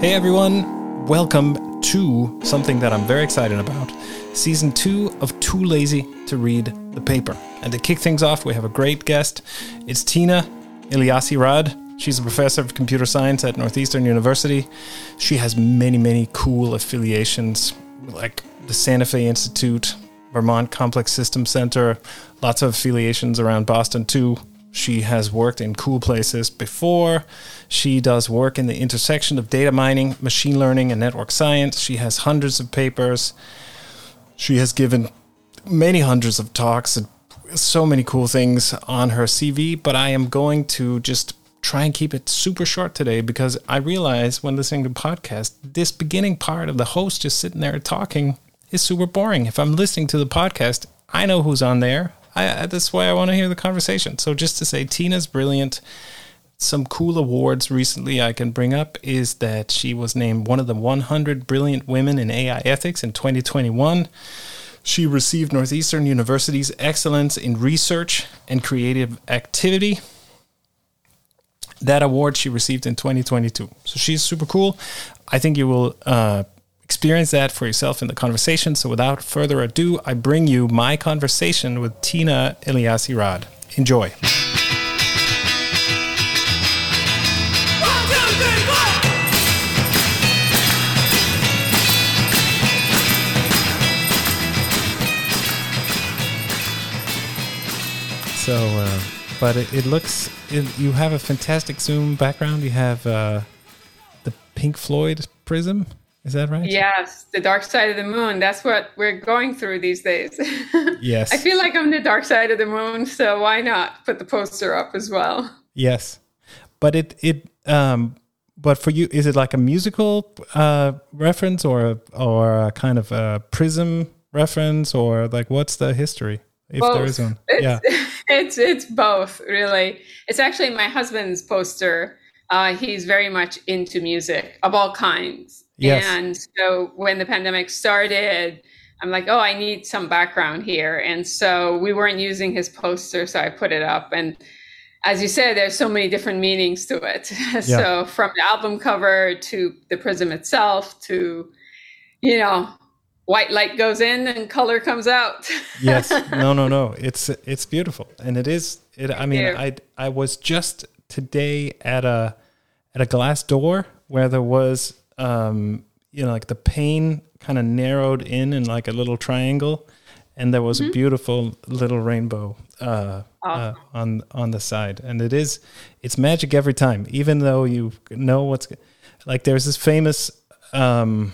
Hey everyone, welcome to something that I'm very excited about season two of Too Lazy to Read the Paper. And to kick things off, we have a great guest. It's Tina Eliassi-Rad. She's a professor of computer science at Northeastern University. She has many, many cool affiliations like the Santa Fe Institute, Vermont Complex Systems Center, lots of affiliations around Boston too. She has worked in cool places before. She does work in the intersection of data mining, machine learning, and network science. She has hundreds of papers. She has given many hundreds of talks and so many cool things on her CV, but I am going to just try and keep it super short today because I realize when listening to podcast, this beginning part of the host just sitting there talking is super boring. If I'm listening to the podcast, I know who's on there. I, that's why I want to hear the conversation. So just to say, Tina's brilliant. Some cool awards recently I can bring up is that she was named one of the 100 brilliant women in AI ethics in 2021. She received Northeastern University's Excellence in Research and Creative Activity. That award she received in 2022. So she's super cool. I think you will uh, experience that for yourself in the conversation. So without further ado, I bring you my conversation with Tina Eliassi-Rad. Enjoy. So, uh, but it, it looks it, you have a fantastic Zoom background. You have uh, the Pink Floyd prism. Is that right? Yes, the dark side of the moon. That's what we're going through these days. yes. I feel like I'm the dark side of the moon, so why not put the poster up as well? Yes. But it it um but for you is it like a musical uh reference or a, or a kind of a prism reference or like what's the history if both. there is one? It's, yeah. It's it's both, really. It's actually my husband's poster. Uh, he's very much into music of all kinds Yes. And so when the pandemic started, I'm like, oh, I need some background here. And so we weren't using his poster, so I put it up. And as you said, there's so many different meanings to it. Yeah. so from the album cover to the prism itself to, you know, white light goes in and color comes out. yes. No, no, no. It's it's beautiful. And it is it I mean, I I was just today at a at a glass door where there was um, you know, like the pane kind of narrowed in in like a little triangle, and there was mm-hmm. a beautiful little rainbow uh, oh. uh, on on the side. And it is, it's magic every time, even though you know what's like. There's this famous, um,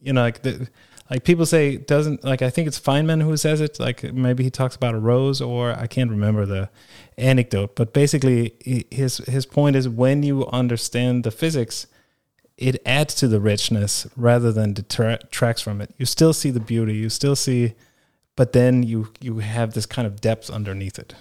you know, like the like people say doesn't like I think it's Feynman who says it. Like maybe he talks about a rose, or I can't remember the anecdote, but basically his his point is when you understand the physics it adds to the richness rather than detracts from it. You still see the beauty, you still see, but then you you have this kind of depth underneath it.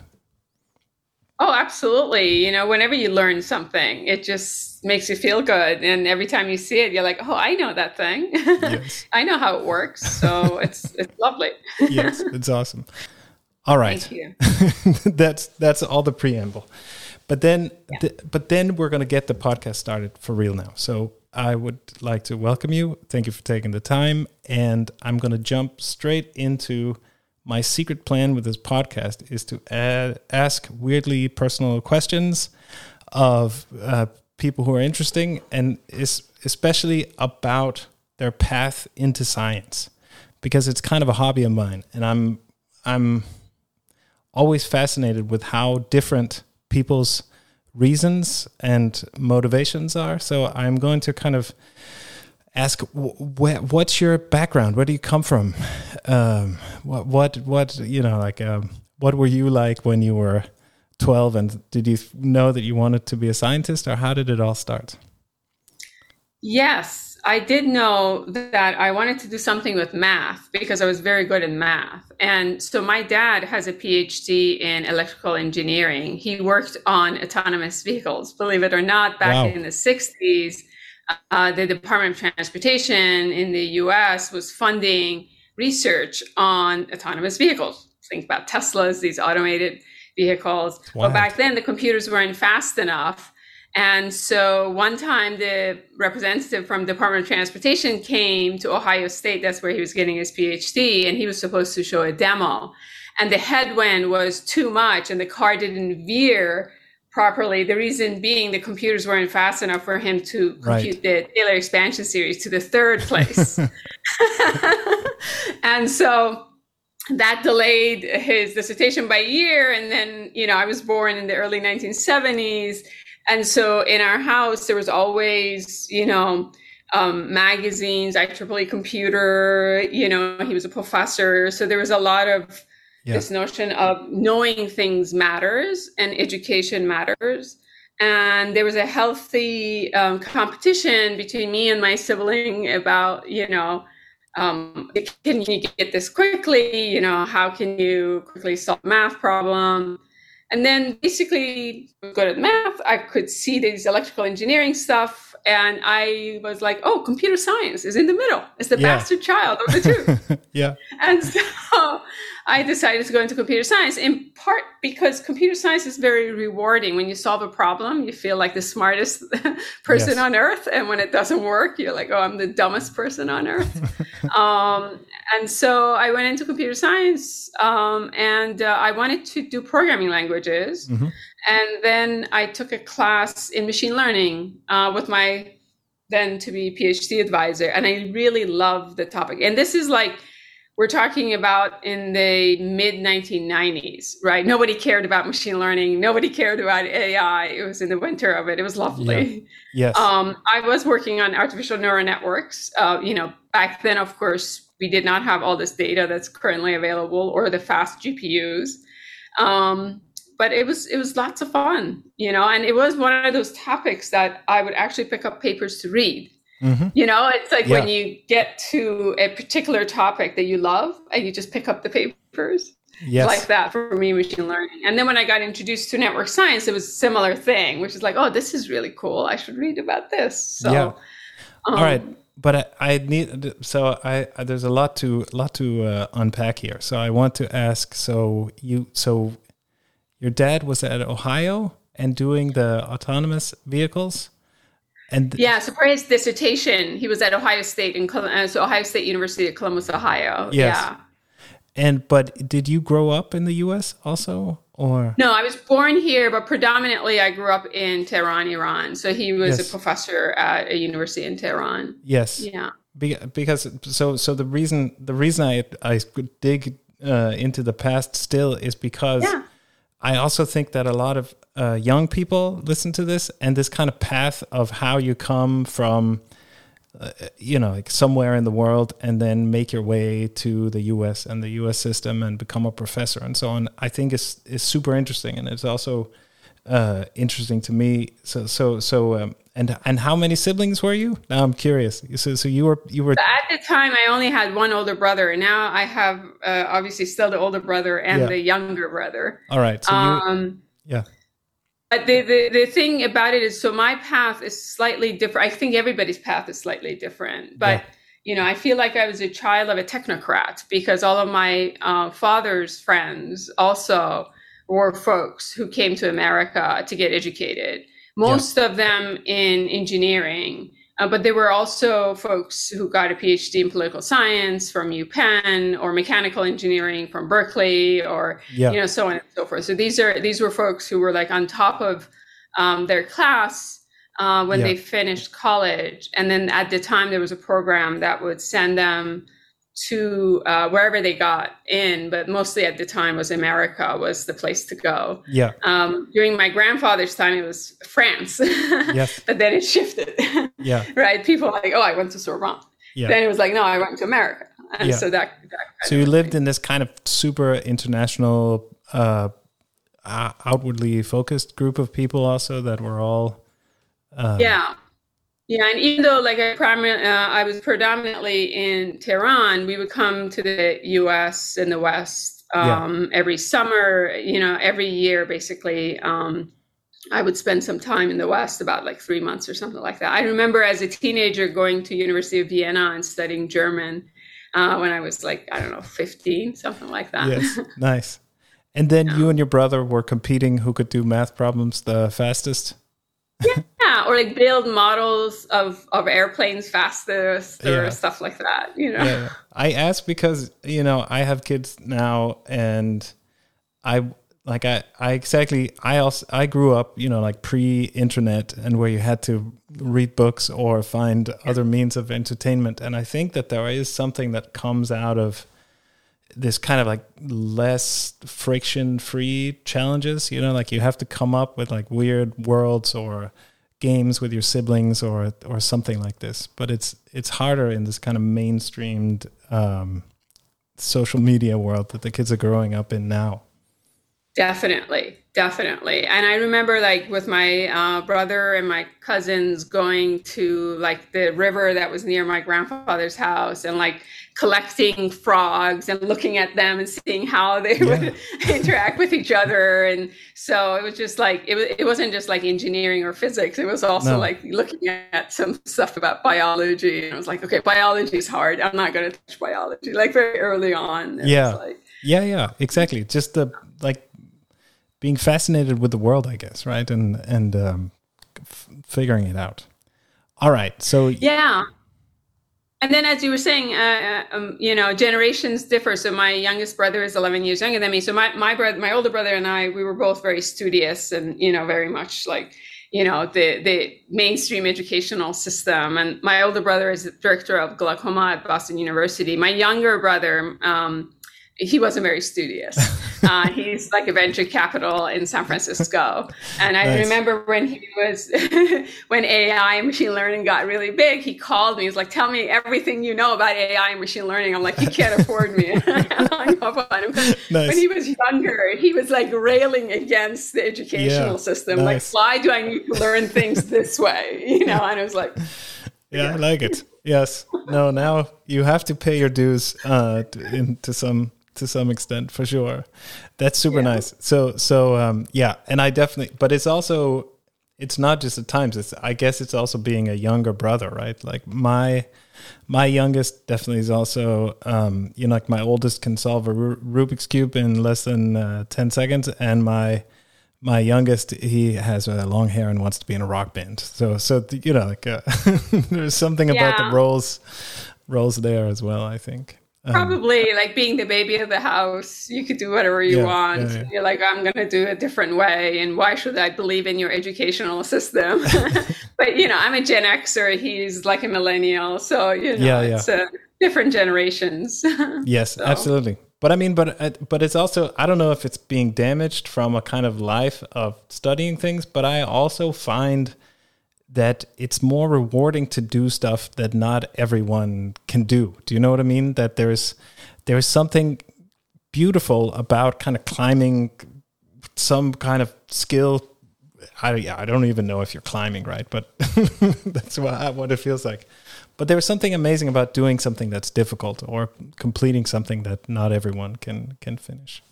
Oh, absolutely. You know, whenever you learn something, it just makes you feel good. And every time you see it, you're like, oh, I know that thing. Yes. I know how it works. So it's it's lovely. yes, it's awesome. All right. Thank you. That's that's all the preamble. But then yeah. th- but then we're going to get the podcast started for real now. So I would like to welcome you. Thank you for taking the time. And I'm going to jump straight into my secret plan with this podcast is to add, ask weirdly personal questions of uh, people who are interesting and is especially about their path into science because it's kind of a hobby of mine and I'm I'm always fascinated with how different people's reasons and motivations are. So I'm going to kind of ask, wh- what's your background? Where do you come from? Um, what, what, what, you know, like, um, what were you like when you were 12 and did you know that you wanted to be a scientist or how did it all start? Yes. I did know that I wanted to do something with math because I was very good in math. And so my dad has a PhD in electrical engineering. He worked on autonomous vehicles, believe it or not, back wow. in the 60s. Uh, the Department of Transportation in the US was funding research on autonomous vehicles. Think about Teslas, these automated vehicles. Wow. But back then, the computers weren't fast enough And so one time the representative from Department of Transportation came to Ohio State. That's where he was getting his PhD, and he was supposed to show a demo. And the headwind was too much, and the car didn't veer properly. The reason being the computers weren't fast enough for him to compute right. the Taylor expansion series to the third place. and so that delayed his dissertation by a year. And then, you know, I was born in the early 1970s and so in our house, there was always, you know, um, magazines, IEEE computer, you know, he was a professor. So there was a lot of yeah. this notion of knowing things matters and education matters. And there was a healthy um, competition between me and my sibling about, you know, um, can you get this quickly? You know, how can you quickly solve math problem? And then basically, good at math. I could see these electrical engineering stuff, and I was like, "Oh, computer science is in the middle. It's the yeah. bastard child of the two." yeah. And so I decided to go into computer science in part because computer science is very rewarding. When you solve a problem, you feel like the smartest person yes. on earth. And when it doesn't work, you're like, oh, I'm the dumbest person on earth. um, and so I went into computer science um, and uh, I wanted to do programming languages. Mm-hmm. And then I took a class in machine learning uh, with my then to be PhD advisor. And I really love the topic. And this is like, we're talking about in the mid 1990s, right? Nobody cared about machine learning. Nobody cared about AI. It was in the winter of it. It was lovely. Yeah. Yes. Um, I was working on artificial neural networks. Uh, you know, back then, of course, we did not have all this data that's currently available or the fast GPUs. Um, but it was it was lots of fun, you know, and it was one of those topics that I would actually pick up papers to read Mm-hmm. You know, it's like yeah. when you get to a particular topic that you love and you just pick up the papers. Yes. Like that for me, machine learning. And then when I got introduced to network science, it was a similar thing, which is like, oh, this is really cool. I should read about this. So, yeah. Um, All right. But I, I, need so I there's a lot to lot to uh, unpack here. So I want to ask. So you so your dad was at Ohio and doing the autonomous vehicles. And yeah, so for his dissertation, he was at Ohio State in uh, so Ohio State University of Columbus, Ohio. Yes. Yeah. And but did you grow up in the U.S. also, or no? I was born here, but predominantly I grew up in Tehran, Iran. So he was yes. a professor at a university in Tehran. Yes. Yeah. because so so the reason the reason I I dig uh, into the past still is because yeah. I also think that a lot of uh, young people listen to this and this kind of path of how you come from uh, you know like somewhere in the world and then make your way to the US and the US system and become a professor and so on I think is is super interesting and it's also uh, interesting to me so so so um, and and how many siblings were you now I'm curious so so you were you were at the time I only had one older brother and now I have uh, obviously still the older brother and yeah. the younger brother all right so um, you, yeah but the, the, the thing about it is, so my path is slightly different. I think everybody's path is slightly different. But, yeah. you know, I feel like I was a child of a technocrat because all of my uh, father's friends also were folks who came to America to get educated, most yeah. of them in engineering. Uh, but there were also folks who got a PhD in political science from UPenn or mechanical engineering from Berkeley or yeah. you know so on and so forth. So these are these were folks who were like on top of um, their class uh, when yeah. they finished college, and then at the time there was a program that would send them to uh, wherever they got in, but mostly at the time was America was the place to go. Yeah. Um, during my grandfather's time, it was France. yes. But then it shifted. Yeah. right. People like, oh, I went to Sorbonne. Yeah. Then it was like, no, I went to America. And yeah. so that. that so you lived in this kind of super international, uh, outwardly focused group of people also that were all. Uh, yeah. Yeah, and even though like I, primar- uh, I was predominantly in Tehran, we would come to the U.S. and the West um, yeah. every summer. You know, every year basically. Um, I would spend some time in the West, about like three months or something like that. I remember as a teenager going to University of Vienna and studying German uh, when I was like I don't know, fifteen, something like that. Yes, nice. And then yeah. you and your brother were competing who could do math problems the fastest. Yeah, or like build models of of airplanes fastest or Yeah. stuff like that. You know. yeah. I ask because you know I have kids now, and I like I I exactly I also I grew up you know like pre-internet and where you had to read books or find other means of entertainment, and I think that there is something that comes out of this kind of like less friction free challenges you know? Like you have to come up with like weird worlds or games with your siblings or or something like this. But it's it's harder in this kind of mainstreamed um, social media world that the kids are growing up in now. Definitely, definitely. And I remember like with my uh, brother and my cousins going to like the river that was near my grandfather's house and like collecting frogs and looking at them and seeing how they Yeah. would interact with each other. And so it was just like, it, it wasn't just like engineering or physics. It was also No. like looking at some stuff about biology. And I was like, okay, biology is hard. I'm not going to touch biology like very early on. Yeah. like, yeah yeah exactly just the like being fascinated with the world i guess right and and um, f- figuring it out all right so Yeah. And then, as you were saying, uh, um, you know, generations differ. So my youngest brother is 11 years younger than me. So my my brother, my older brother, and I, we were both very studious, and you know, very much like, you know, the the mainstream educational system. And my older brother is director of glaucoma at Boston University. My younger brother, um, he wasn't very studious. Uh, he's like a venture capital in San Francisco. And I Nice. remember when he was, when AI and machine learning got really big, he called me. He's like, tell me everything you know about AI and machine learning. I'm like, you can't afford me. I hung up on him. Nice. When he was younger, he was like railing against the educational Yeah, system. nice. Like, why do I need to learn things this way? You know, and I was like, Yeah, I like it. Yes. No, now you have to pay your dues uh to, in, to some to some extent for sure. That's super Yeah. nice. So so um yeah, and I definitely but it's also it's not just at times it's I guess it's also being a younger brother, right? Like my my youngest definitely is also um you know like my oldest can solve a Ru- Rubik's cube in less than uh, 10 seconds and my my youngest he has uh, long hair and wants to be in a rock band so so you know like uh, there's something about the roles roles there as well i think Um, Probably like being the baby of the house, you could do whatever you Yeah, want. yeah, yeah. You're like, I'm going to do it a different way. And why should I believe in your educational system? but, you know, I'm a Gen Xer. He's like a millennial. So, you know, it's uh, different generations. yes So- absolutely but i mean but uh, but it's also i don't know if it's being damaged from a kind of life of studying things but i also find that it's more rewarding to do stuff that not everyone can do. Do you know what i mean? That there's there's something beautiful about kind of climbing some kind of skill. I, I don't even know if you're climbing right? But that's what, what it feels like. But there's something amazing about doing something that's difficult or completing something that not everyone can can finish.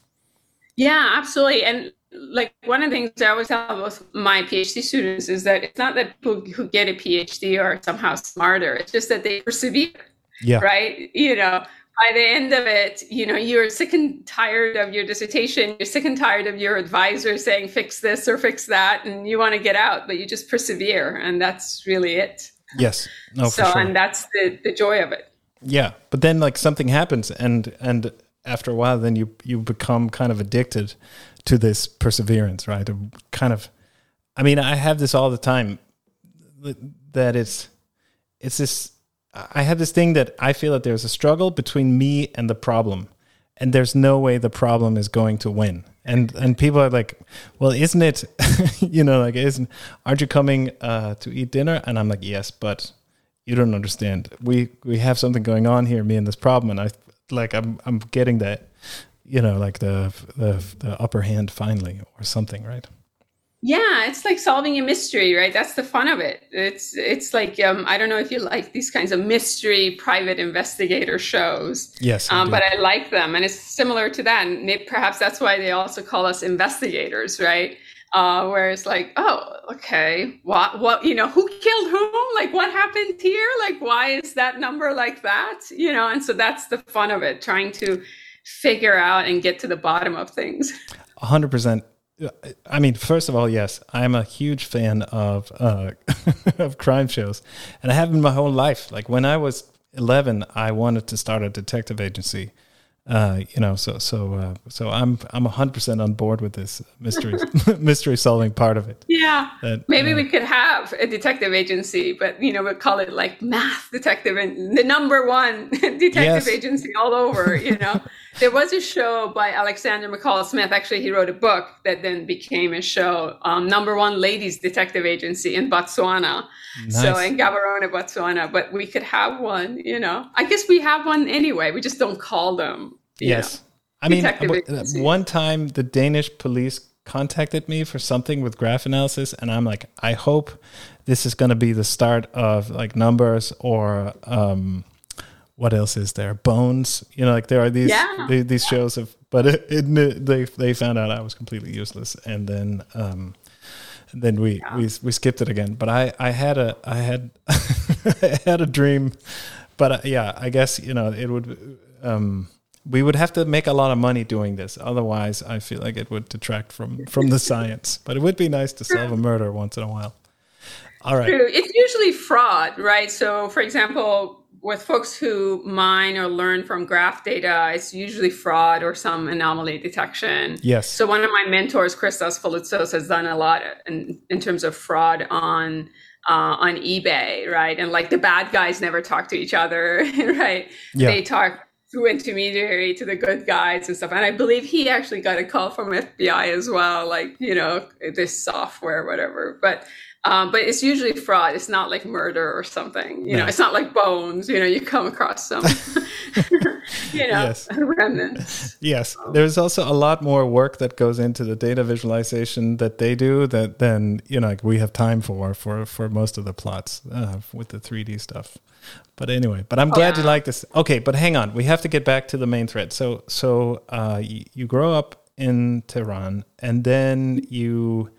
Yeah, absolutely. And like one of the things I always tell both my PhD students is that it's not that people who get a PhD are somehow smarter. It's just that they persevere. yeah right? You know, by the end of it, you know, you're sick and tired of your dissertation. You're sick and tired of your advisor saying, fix this or fix that. And you want to get out, but you just persevere. And that's really it. yes no so, for sure and that's the, the joy of it. yeah but then like something happens and and after a while then you you become kind of addicted to this perseverance right? Of kind of i mean i have this all the time that it's it's this i have this thing that i feel that there's a struggle between me and the problem and there's no way the problem is going to win. And and people are like well isn't it you know like isn't aren't you coming uh to eat dinner? And i'm like yes but you don't understand. We we have something going on here me and this problem. And i like i'm i'm getting that you know like the the, the upper hand finally or something right Yeah, it's like solving a mystery, right? That's the fun of it. It's it's like um, I don't know if you like these kinds of mystery private investigator shows. yes Um, but I like them, and it's similar to that. And maybe, perhaps that's why they also call us investigators, right? Uh, where it's like, oh, okay, what, what, you know, who killed whom? Like, what happened here? Like, why is that number like that? You know, and so that's the fun of it, trying to figure out and get to the bottom of things. Hundred percent. I mean, first of all, yes, I'm a huge fan of uh, of crime shows, and I have been my whole life. Like when I was 11, I wanted to start a detective agency. Uh, you know, so so uh, so I'm I'm hundred percent on board with this mystery mystery solving part of it. Yeah, that, maybe uh, we could have a detective agency, but you know, we'll call it like math detective and the number one detective yes. agency all over. You know, there was a show by Alexander McCall Smith. Actually, he wrote a book that then became a show, um, number one ladies detective agency in Botswana. Nice. So in Gaborone, Botswana, but we could have one. You know, I guess we have one anyway. We just don't call them Yes. I mean, one time the Danish police contacted me for something with graph analysis, and I'm like, I hope this is going to be the start of like numbers or um, what else is there? Bones. You know, like there are these yeah. these shows of, but it, it, they they found out I was completely useless, and then um, then we, yeah. we we skipped it again. But I I had a I had I had a dream, but uh, yeah, I guess you know it would. Um, we would have to make a lot of money doing this. Otherwise, I feel like it would detract from from the science. But it would be nice to solve a murder once in a while. All right. True. It's usually fraud, right? So, for example, with folks who mine or learn from graph data, it's usually fraud or some anomaly detection. Yes. So one of my mentors, Christos Faloutsos, has done a lot in, in terms of fraud on uh, on eBay, right? And like the bad guys never talk to each other, right? Yeah. They talk through intermediary to the good guys and stuff. And I believe he actually got a call from FBI as well, like, you know, this software, whatever. But um, but it's usually fraud. It's not like murder or something. You no. know, it's not like bones. You know, you come across some, you know, yes. remnants. Yes, there's also a lot more work that goes into the data visualization that they do that than you know like we have time for for for most of the plots uh, with the 3D stuff. But anyway, but I'm glad yeah. you like this. Okay, but hang on, we have to get back to the main thread. So so uh, you, you grow up in Tehran, and then you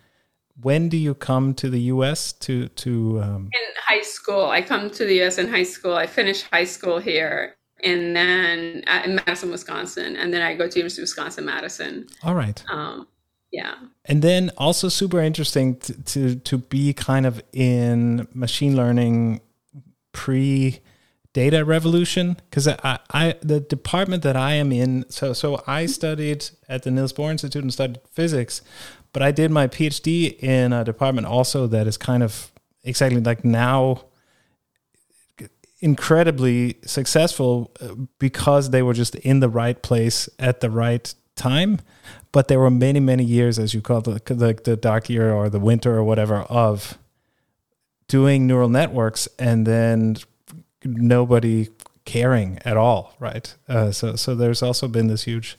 when do you come to the U.S. to to? Um... In high school, I come to the U.S. in high school. I finish high school here, and then uh, in Madison, Wisconsin, and then I go to University of Wisconsin Madison. All right. Um, yeah. And then also super interesting to, to to be kind of in machine learning pre data revolution because I, I the department that I am in so so I studied at the Niels Bohr Institute and studied physics but I did my PhD in a department also that is kind of exactly like now incredibly successful uh, because they were just in the right place at the right time. But there were many, many years, as you call the, the, the dark year or the winter or whatever, of doing neural networks and then nobody caring at all, right? Uh, so, so there's also been this huge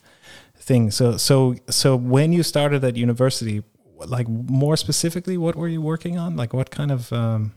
thing. So so so when you started at university, like more specifically, what were you working on? Like what kind of um,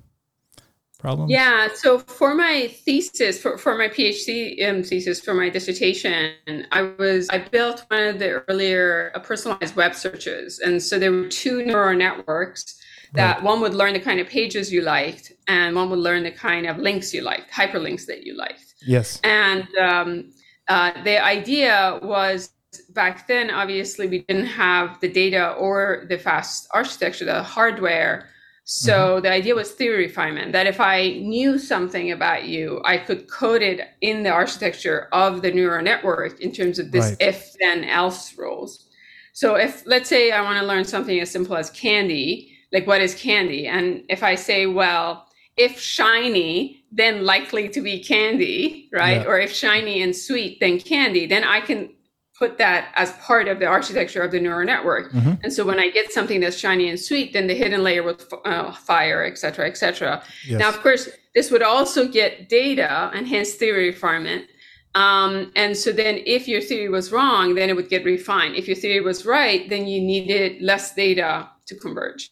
problems? Yeah. So for my thesis, for, for my PhD um, thesis, for my dissertation, I was I built one of the earlier uh, personalized web searches, and so there were two neural networks that one would learn the kind of pages you liked and one would learn the kind of links you liked hyperlinks that you liked yes and um, uh, the idea was back then, obviously, we didn't have the data or the fast architecture, the hardware. So mm-hmm. the idea was theory refinement that if I knew something about you, I could code it in the architecture of the neural network in terms of this right. if then else rules. So if let's say I want to learn something as simple as candy, like what is candy? And if I say, well, if shiny, then likely to be candy, right? Yeah. Or if shiny and sweet, then candy, then I can put that as part of the architecture of the neural network. Mm-hmm. And so when I get something that's shiny and sweet, then the hidden layer will uh, fire, et cetera, et cetera. Yes. Now, of course, this would also get data and hence theory refinement. Um, and so then if your theory was wrong, then it would get refined. If your theory was right, then you needed less data to converge.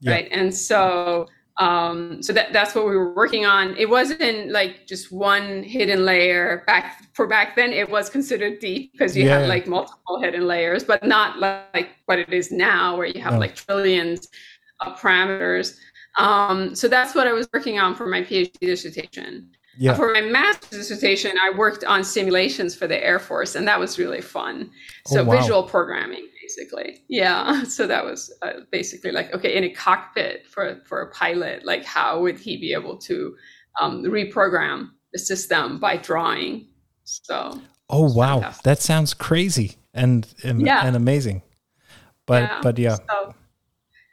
Yeah. Right. And so um, so that that's what we were working on. It wasn't like just one hidden layer back for back then. It was considered deep because you yeah. had like multiple hidden layers, but not like what it is now, where you have no. like trillions of parameters. Um, so that's what I was working on for my PhD dissertation. Yeah. For my master's dissertation, I worked on simulations for the Air Force, and that was really fun. So oh, wow. visual programming basically. Yeah. So that was uh, basically like, okay, in a cockpit for, for a pilot, like how would he be able to um, reprogram the system by drawing? So. Oh, wow. Fantastic. That sounds crazy and, and, yeah. and amazing. But, yeah. but yeah. So,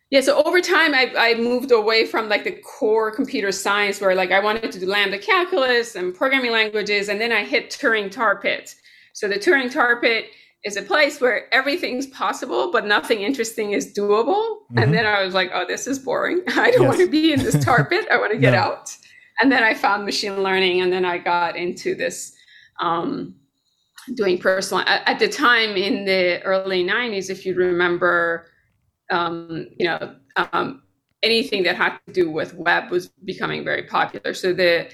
yeah, so over time, I, I moved away from like the core computer science, where like I wanted to do lambda calculus and programming languages, and then I hit Turing tar pit. So the Turing tar pit is a place where everything's possible, but nothing interesting is doable. Mm-hmm. And then I was like, oh, this is boring. I don't yes. want to be in this tar pit. I want to get no. out. And then I found machine learning, and then I got into this um, doing personal. At, at the time in the early '90s, if you remember um, you know, um, anything that had to do with web was becoming very popular. So the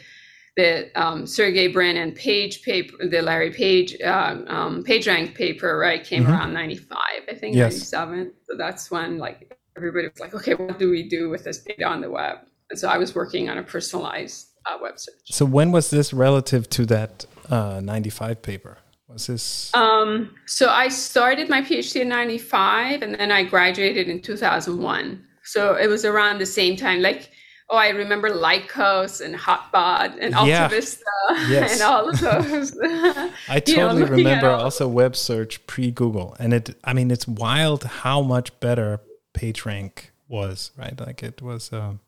the um, Sergey Brin and Page paper, the Larry Page uh, um, PageRank paper, right, came mm-hmm. around '95, I think yes. '97. So that's when like everybody was like, okay, what do we do with this data on the web? And so I was working on a personalized uh, web search. So when was this relative to that uh, '95 paper? Was this? Um, so I started my PhD in 95 and then I graduated in 2001. So it was around the same time. Like, oh, I remember Lycos and Hotbot and yeah. AltaVista yes. and all of those. I totally know, remember also web search pre Google. And it, I mean, it's wild how much better PageRank was, right? Like it was. Um,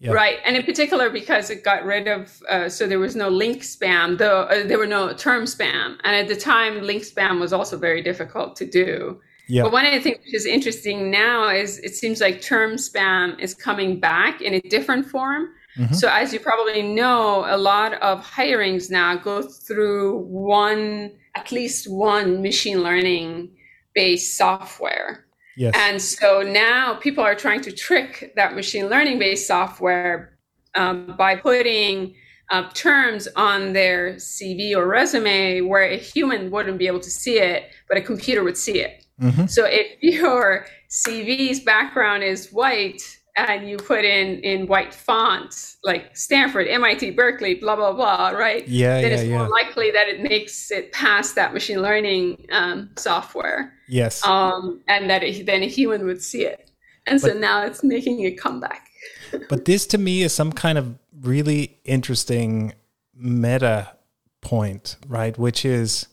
Yep. Right. And in particular, because it got rid of, uh, so there was no link spam, though uh, there were no term spam. And at the time, link spam was also very difficult to do. Yep. But one of the things which is interesting now is it seems like term spam is coming back in a different form. Mm-hmm. So, as you probably know, a lot of hirings now go through one, at least one machine learning based software. Yes. And so now people are trying to trick that machine learning based software um, by putting uh, terms on their CV or resume where a human wouldn't be able to see it, but a computer would see it. Mm-hmm. So if your CV's background is white, and you put in in white font like Stanford, MIT, Berkeley, blah blah blah, right? Yeah, then yeah, it's yeah. more likely that it makes it past that machine learning um, software. Yes. Um, and that it, then a human would see it, and but, so now it's making a comeback. but this to me is some kind of really interesting meta point, right? Which is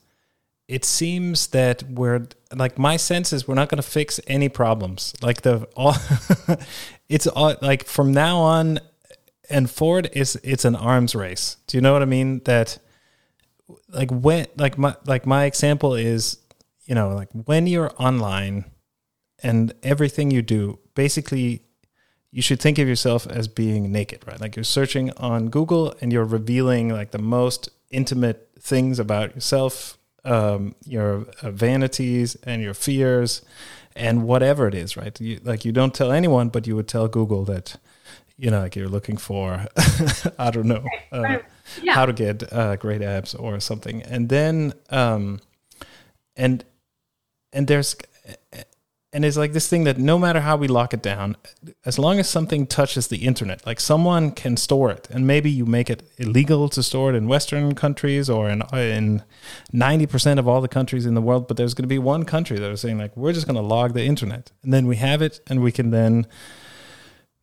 it seems that we're like my sense is we're not going to fix any problems. Like the all it's all like from now on and forward is it's an arms race. Do you know what i mean? That like when like my like my example is you know like when you're online and everything you do basically you should think of yourself as being naked right? Like you're searching on google and you're revealing like the most intimate things about yourself um, your uh, vanities and your fears and whatever it is, right? You, like you don't tell anyone, but you would tell Google that, you know, like you're looking for, I don't know, uh, yeah. how to get uh, great apps or something, and then, um, and and there's and it's like this thing that no matter how we lock it down as long as something touches the internet like someone can store it. And maybe you make it illegal to store it in western countries or in in 90% of all the countries in the world but there's going to be one country that is saying like we're just going to log the internet. And then we have it and we can then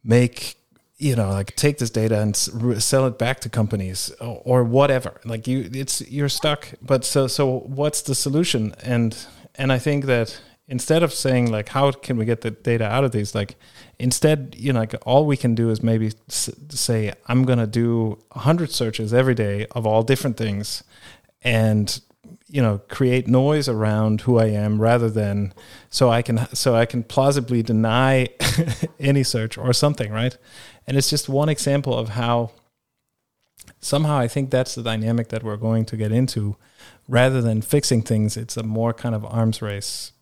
make you know like take this data and sell it back to companies or whatever. Like you it's you're stuck. But so so what's the solution? And and i think that instead of saying like how can we get the data out of these? Like instead you know like all we can do is maybe s- say i'm going to do 100 searches every day of all different things and you know create noise around who i am rather than so i can so i can plausibly deny any search or something right? And it's just one example of how somehow i think that's the dynamic that we're going to get into. Rather than fixing things it's a more kind of arms race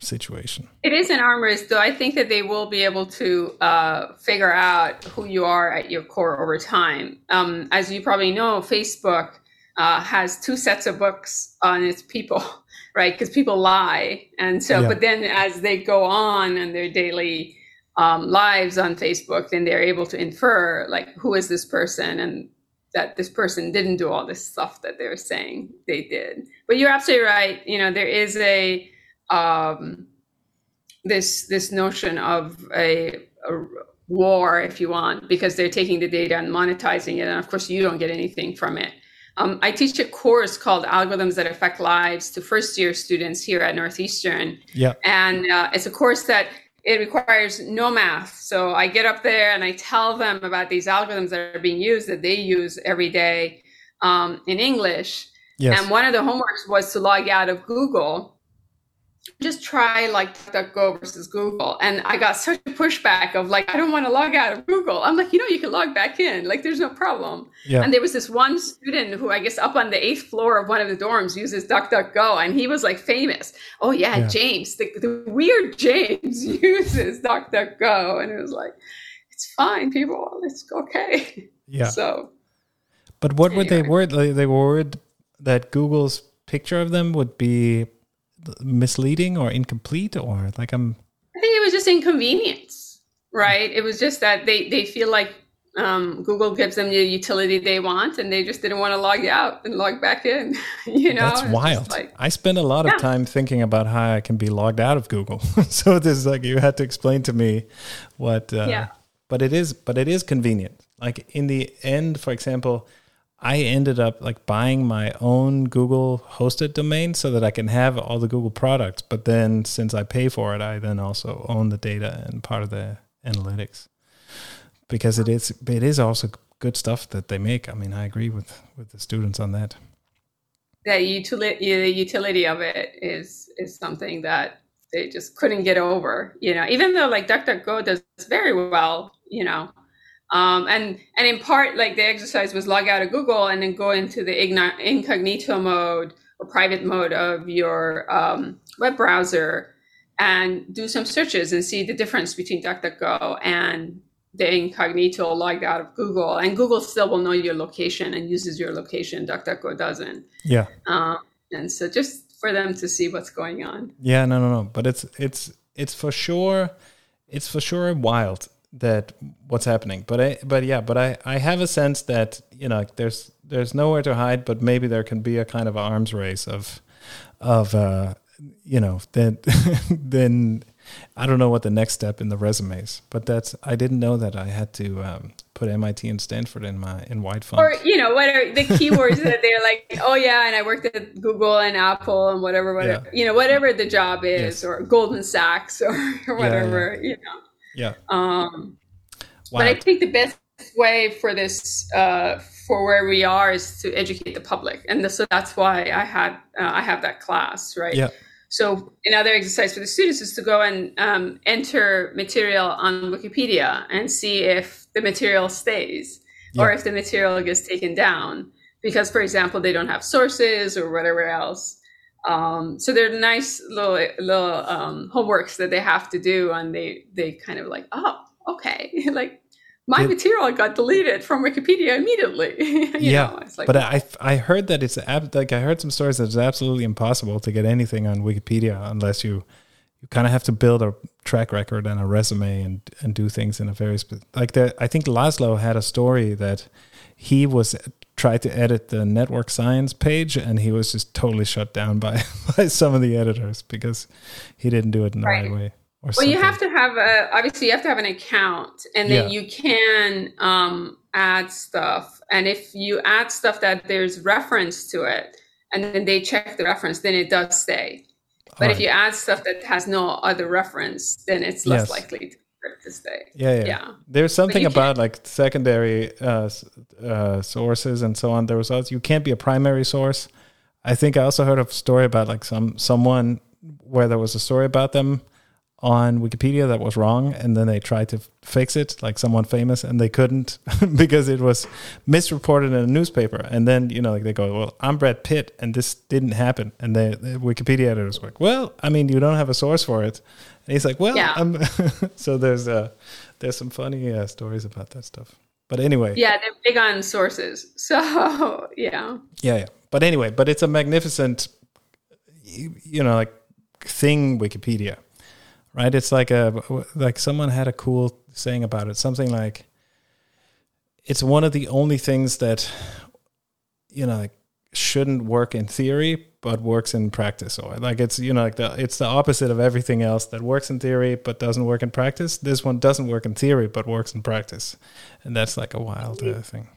situation. It is an arm race, though. I think that they will be able to uh, figure out who you are at your core over time. Um, as you probably know, Facebook uh, has two sets of books on its people, right? Because people lie, and so. Yeah. But then, as they go on in their daily um, lives on Facebook, then they're able to infer like who is this person and that this person didn't do all this stuff that they're saying they did. But you're absolutely right. You know, there is a um, this this notion of a, a, war, if you want, because they're taking the data and monetizing it, and of course you don't get anything from it. Um, I teach a course called Algorithms That Affect Lives to first year students here at Northeastern. Yeah. And uh, it's a course that it requires no math. So I get up there and I tell them about these algorithms that are being used that they use every day um, in English. Yes. And one of the homeworks was to log out of Google. Just try like DuckDuckGo versus Google. And I got such a pushback of like, I don't want to log out of Google. I'm like, you know, you can log back in. Like, there's no problem. Yeah. And there was this one student who I guess up on the eighth floor of one of the dorms uses DuckDuckGo. And he was like famous. Oh, yeah, yeah. James, the, the weird James uses DuckDuckGo. And it was like, it's fine, people. It's okay. Yeah. So. But what anyway. were they worried? They were worried that Google's picture of them would be misleading or incomplete or like I'm I think it was just inconvenience, right? It was just that they they feel like um, Google gives them the utility they want, and they just didn't want to log out and log back in. you know, that's wild. Like, I spend a lot of time thinking about how I can be logged out of Google. so this is like you had to explain to me what. Uh, yeah. But it is, but it is convenient. Like in the end, for example, I ended up like buying my own Google hosted domain so that I can have all the Google products. But then since I pay for it, I then also own the data and part of the analytics because it is it is also good stuff that they make. I mean, I agree with with the students on that. The utility the utility of it is is something that they just couldn't get over. You know, even though like DuckDuckGo does very well, you know, um, and and in part, like the exercise was log out of Google and then go into the incognito mode or private mode of your um, web browser and do some searches and see the difference between DuckDuckGo and the incognito logged out of Google. And Google still will know your location and uses your location. DuckDuckGo doesn't. Yeah. Um, and so just for them to see what's going on. Yeah, no, no, no. But it's it's it's for sure, it's for sure wild that what's happening. But I, but yeah, but I, I have a sense that you know there's there's nowhere to hide, but maybe there can be a kind of arms race of of uh, you know then then I don't know what the next step in the resume is, but that's I didn't know that I had to um, put MIT and Stanford in my in white font. Or you know what are the keywords that they're like, oh yeah, and I worked at Google and Apple and whatever, whatever yeah. you know, whatever the job is, yes. or Goldman Sachs or, or whatever, yeah, yeah. you know. Yeah. Um, wow. But I think the best way for this, uh, for where we are, is to educate the public, and so that's why I had uh, I have that class, right? Yeah. So another exercise for the students is to go and um, enter material on Wikipedia and see if the material stays yeah. or if the material gets taken down because, for example, they don't have sources or whatever else. Um, so they're nice little little um, homeworks that they have to do, and they they kind of like, oh, okay, like my material got deleted from Wikipedia immediately. yeah, like, but I I heard that it's ab- like I heard some stories that it's absolutely impossible to get anything on Wikipedia unless you you kind of have to build a track record and a resume and and do things in a very spe- like that. I think Laszlo had a story that he was tried to edit the network science page and he was just totally shut down by, by some of the editors because he didn't do it in the right, right way. well, something. you have to have a, obviously you have to have an account and then yeah. you can um, add stuff. And if you add stuff that there's reference to it and then they check the reference, then it does stay. But right. if you add stuff that has no other reference, then it's less yes. likely to this day. Yeah, yeah. yeah. There's something about like secondary uh, uh, sources and so on. There was also you can't be a primary source. I think I also heard a story about like some someone where there was a story about them on Wikipedia that was wrong, and then they tried to fix it, like someone famous, and they couldn't because it was misreported in a newspaper. And then you know, like they go, "Well, I'm Brad Pitt, and this didn't happen." And the, the Wikipedia editors were like, "Well, I mean, you don't have a source for it." And he's like, "Well, yeah. I'm." so there's uh, there's some funny uh, stories about that stuff. But anyway, yeah, they're big on sources. So yeah, yeah, yeah. But anyway, but it's a magnificent, you, you know, like thing Wikipedia right? It's like a like someone had a cool saying about it, something like it's one of the only things that you know like shouldn't work in theory but works in practice. Or like it's you know like the it's the opposite of everything else that works in theory but doesn't work in practice. This one doesn't work in theory but works in practice. And that's like a wild uh, thing.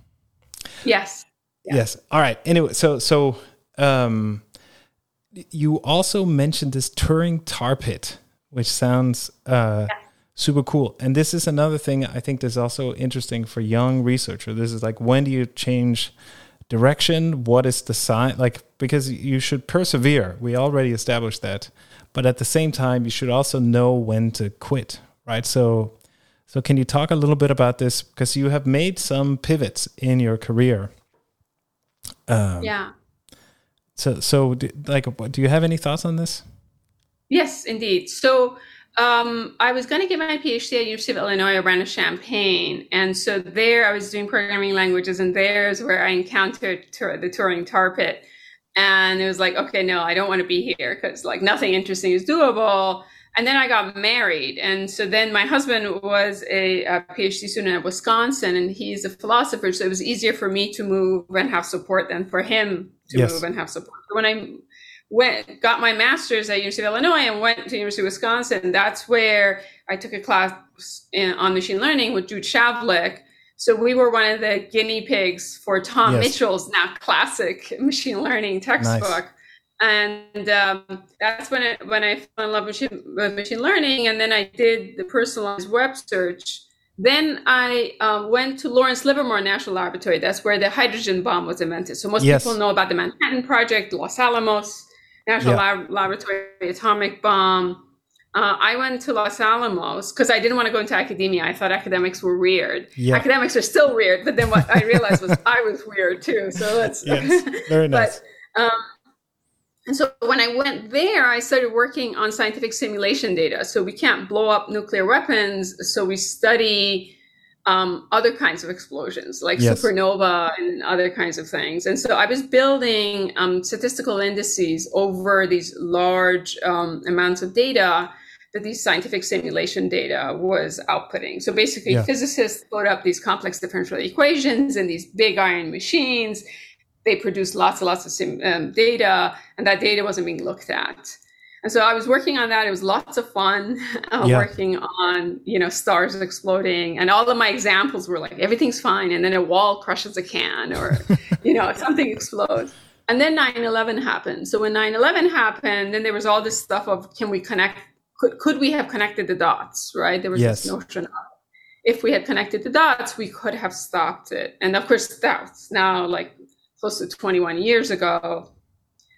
Yes. Yeah. yes. All right. Anyway so so um you also mentioned this turing tar pit which sounds uh yeah. super cool. And this is another thing i think that's also interesting for young researchers this is like when do you change direction what is the sign like because you should persevere. We already established that. But at the same time you should also know when to quit right? So so can you talk a little bit about this? Because you have made some pivots in your career. Um, yeah. So so do, like do you have any thoughts on this? Yes indeed. So um, I was going to get my PhD at University of Illinois Urbana-Champaign, and so there I was doing programming languages, and there's where I encountered the Turing tar pit, and it was like, okay, no, I don't want to be here because like nothing interesting is doable. And then I got married, and so then my husband was a, a PhD student at Wisconsin, and he's a philosopher, so it was easier for me to move and have support than for him to yes. move and have support. When I went got my master's at University of Illinois and went to University of Wisconsin. That's where I took a class in, on machine learning with Jude Shavlik. So we were one of the guinea pigs for Tom yes. Mitchell's now classic machine learning textbook. Nice. And um, that's when I, when I fell in love with machine, with machine learning. And then I did the personalized web search. Then I um, went to Lawrence Livermore National Laboratory. That's where the hydrogen bomb was invented. So most yes. people know about the Manhattan Project, Los Alamos. National yeah. Lab- Laboratory Atomic Bomb. Uh, I went to Los Alamos because I didn't want to go into academia. I thought academics were weird. Yeah. Academics are still weird, but then what I realized was I was weird too. So that's yes, very nice. but, um, and so when I went there, I started working on scientific simulation data. So we can't blow up nuclear weapons. So we study um, other kinds of explosions like yes. supernova and other kinds of things. And so I was building um, statistical indices over these large um, amounts of data that these scientific simulation data was outputting. So basically, yeah. physicists put up these complex differential equations in these big iron machines. They produced lots and lots of sim- um, data, and that data wasn't being looked at. And so I was working on that. It was lots of fun uh, yeah. working on, you know, stars exploding. And all of my examples were like, everything's fine. And then a wall crushes a can or, you know, something explodes. And then 9 11 happened. So when 9 11 happened, then there was all this stuff of can we connect, could, could we have connected the dots, right? There was yes. this notion of if we had connected the dots, we could have stopped it. And of course, that's now like close to 21 years ago.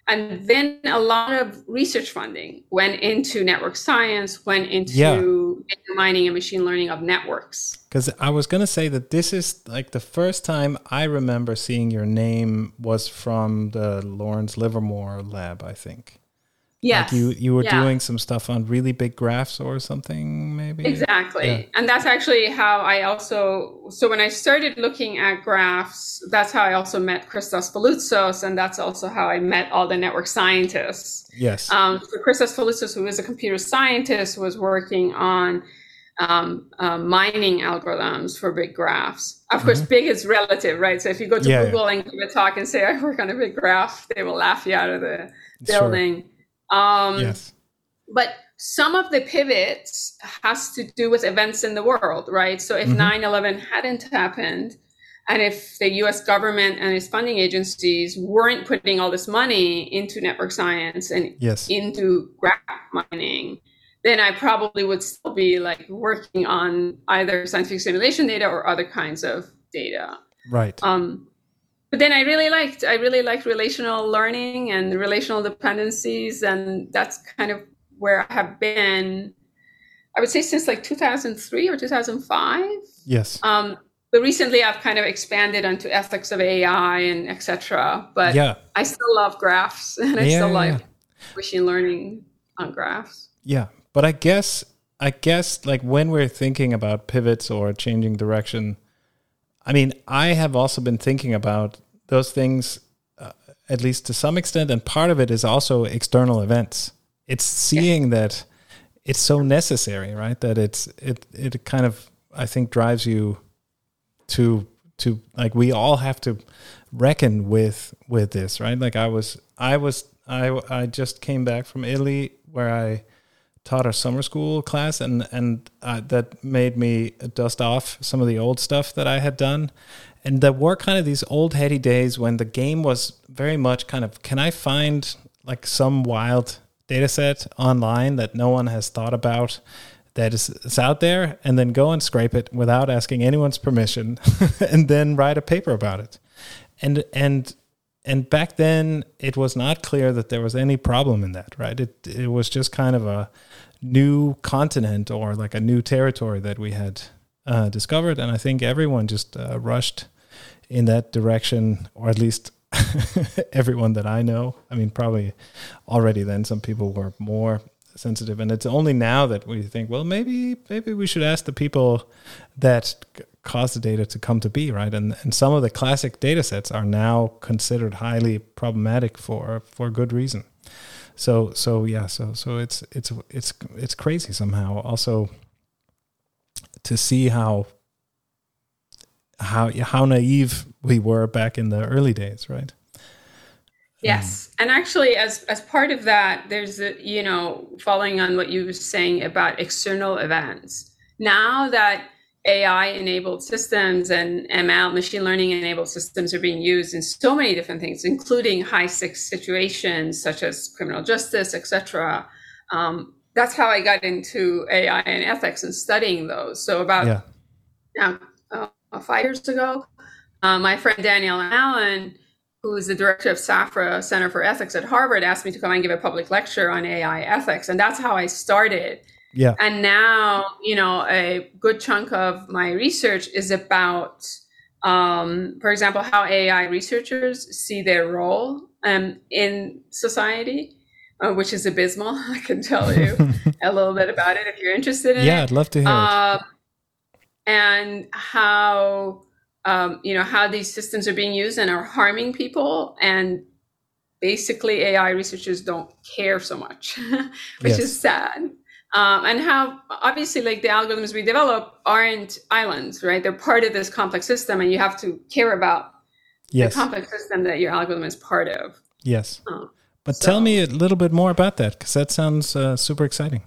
And then a lot of research funding went into network science, went into yeah. mining and machine learning of networks. Because I was going to say that this is like the first time I remember seeing your name was from the Lawrence Livermore lab, I think. Yes. Like you you were yeah. doing some stuff on really big graphs or something, maybe? Exactly. Yeah. And that's actually how I also so when I started looking at graphs, that's how I also met Christos Faloutsos, and that's also how I met all the network scientists. Yes. Um, so Christos Faloutsos, who is a computer scientist, was working on um, uh, mining algorithms for big graphs. Of course, mm-hmm. big is relative, right? So if you go to yeah, Google and give a talk and say, I work on a big graph, they will laugh you out of the building. Sure. Um, yes. But some of the pivots has to do with events in the world, right? So if mm-hmm. 9-11 hadn't happened, and if the US government and its funding agencies weren't putting all this money into network science and yes. into graph mining, then I probably would still be like working on either scientific simulation data or other kinds of data. Right. Um, but then I really liked I really liked relational learning and relational dependencies, and that's kind of where I have been. I would say since like 2003 or 2005. Yes. Um, but recently I've kind of expanded onto ethics of AI and etc. But yeah. I still love graphs and I yeah, still like yeah. machine learning on graphs. Yeah, but I guess I guess like when we're thinking about pivots or changing direction, I mean, I have also been thinking about those things, uh, at least to some extent, and part of it is also external events. It's seeing yeah. that it's so necessary, right? That it's it it kind of I think drives you to to like we all have to reckon with with this, right? Like I was I was I I just came back from Italy where I taught a summer school class and and uh, that made me dust off some of the old stuff that I had done. And there were kind of these old heady days when the game was very much kind of can I find like some wild data set online that no one has thought about that is, is out there and then go and scrape it without asking anyone's permission and then write a paper about it? And and and back then it was not clear that there was any problem in that right? It it was just kind of a new continent or like a new territory that we had uh, discovered. And i think everyone just uh, rushed in that direction or at least everyone that i know. I mean probably already then some people were more sensitive. And it's only now that we think well maybe maybe we should ask the people that cause the data to come to be right? And and some of the classic data sets are now considered highly problematic for for good reason. So so yeah so so it's it's it's it's crazy somehow also to see how how how naive we were back in the early days right Yes, and actually, as as part of that, there's a, you know following on what you were saying about external events. Now that AI enabled systems and ML machine learning enabled systems are being used in so many different things, including high stakes situations such as criminal justice, etc. Um, that's how I got into AI and ethics and studying those. So about yeah. now uh, five years ago, uh, my friend Danielle Allen who is the director of SAFRA Center for Ethics at Harvard, asked me to come and give a public lecture on AI ethics. And that's how I started. Yeah. And now, you know, a good chunk of my research is about, um, for example, how AI researchers see their role um, in society, uh, which is abysmal. I can tell you a little bit about it if you're interested in yeah, it. Yeah, I'd love to hear it. Um, and how um, you know how these systems are being used and are harming people and basically ai researchers don't care so much which yes. is sad um, and how obviously like the algorithms we develop aren't islands right they're part of this complex system and you have to care about yes. the complex system that your algorithm is part of yes uh, but so. tell me a little bit more about that because that sounds uh, super exciting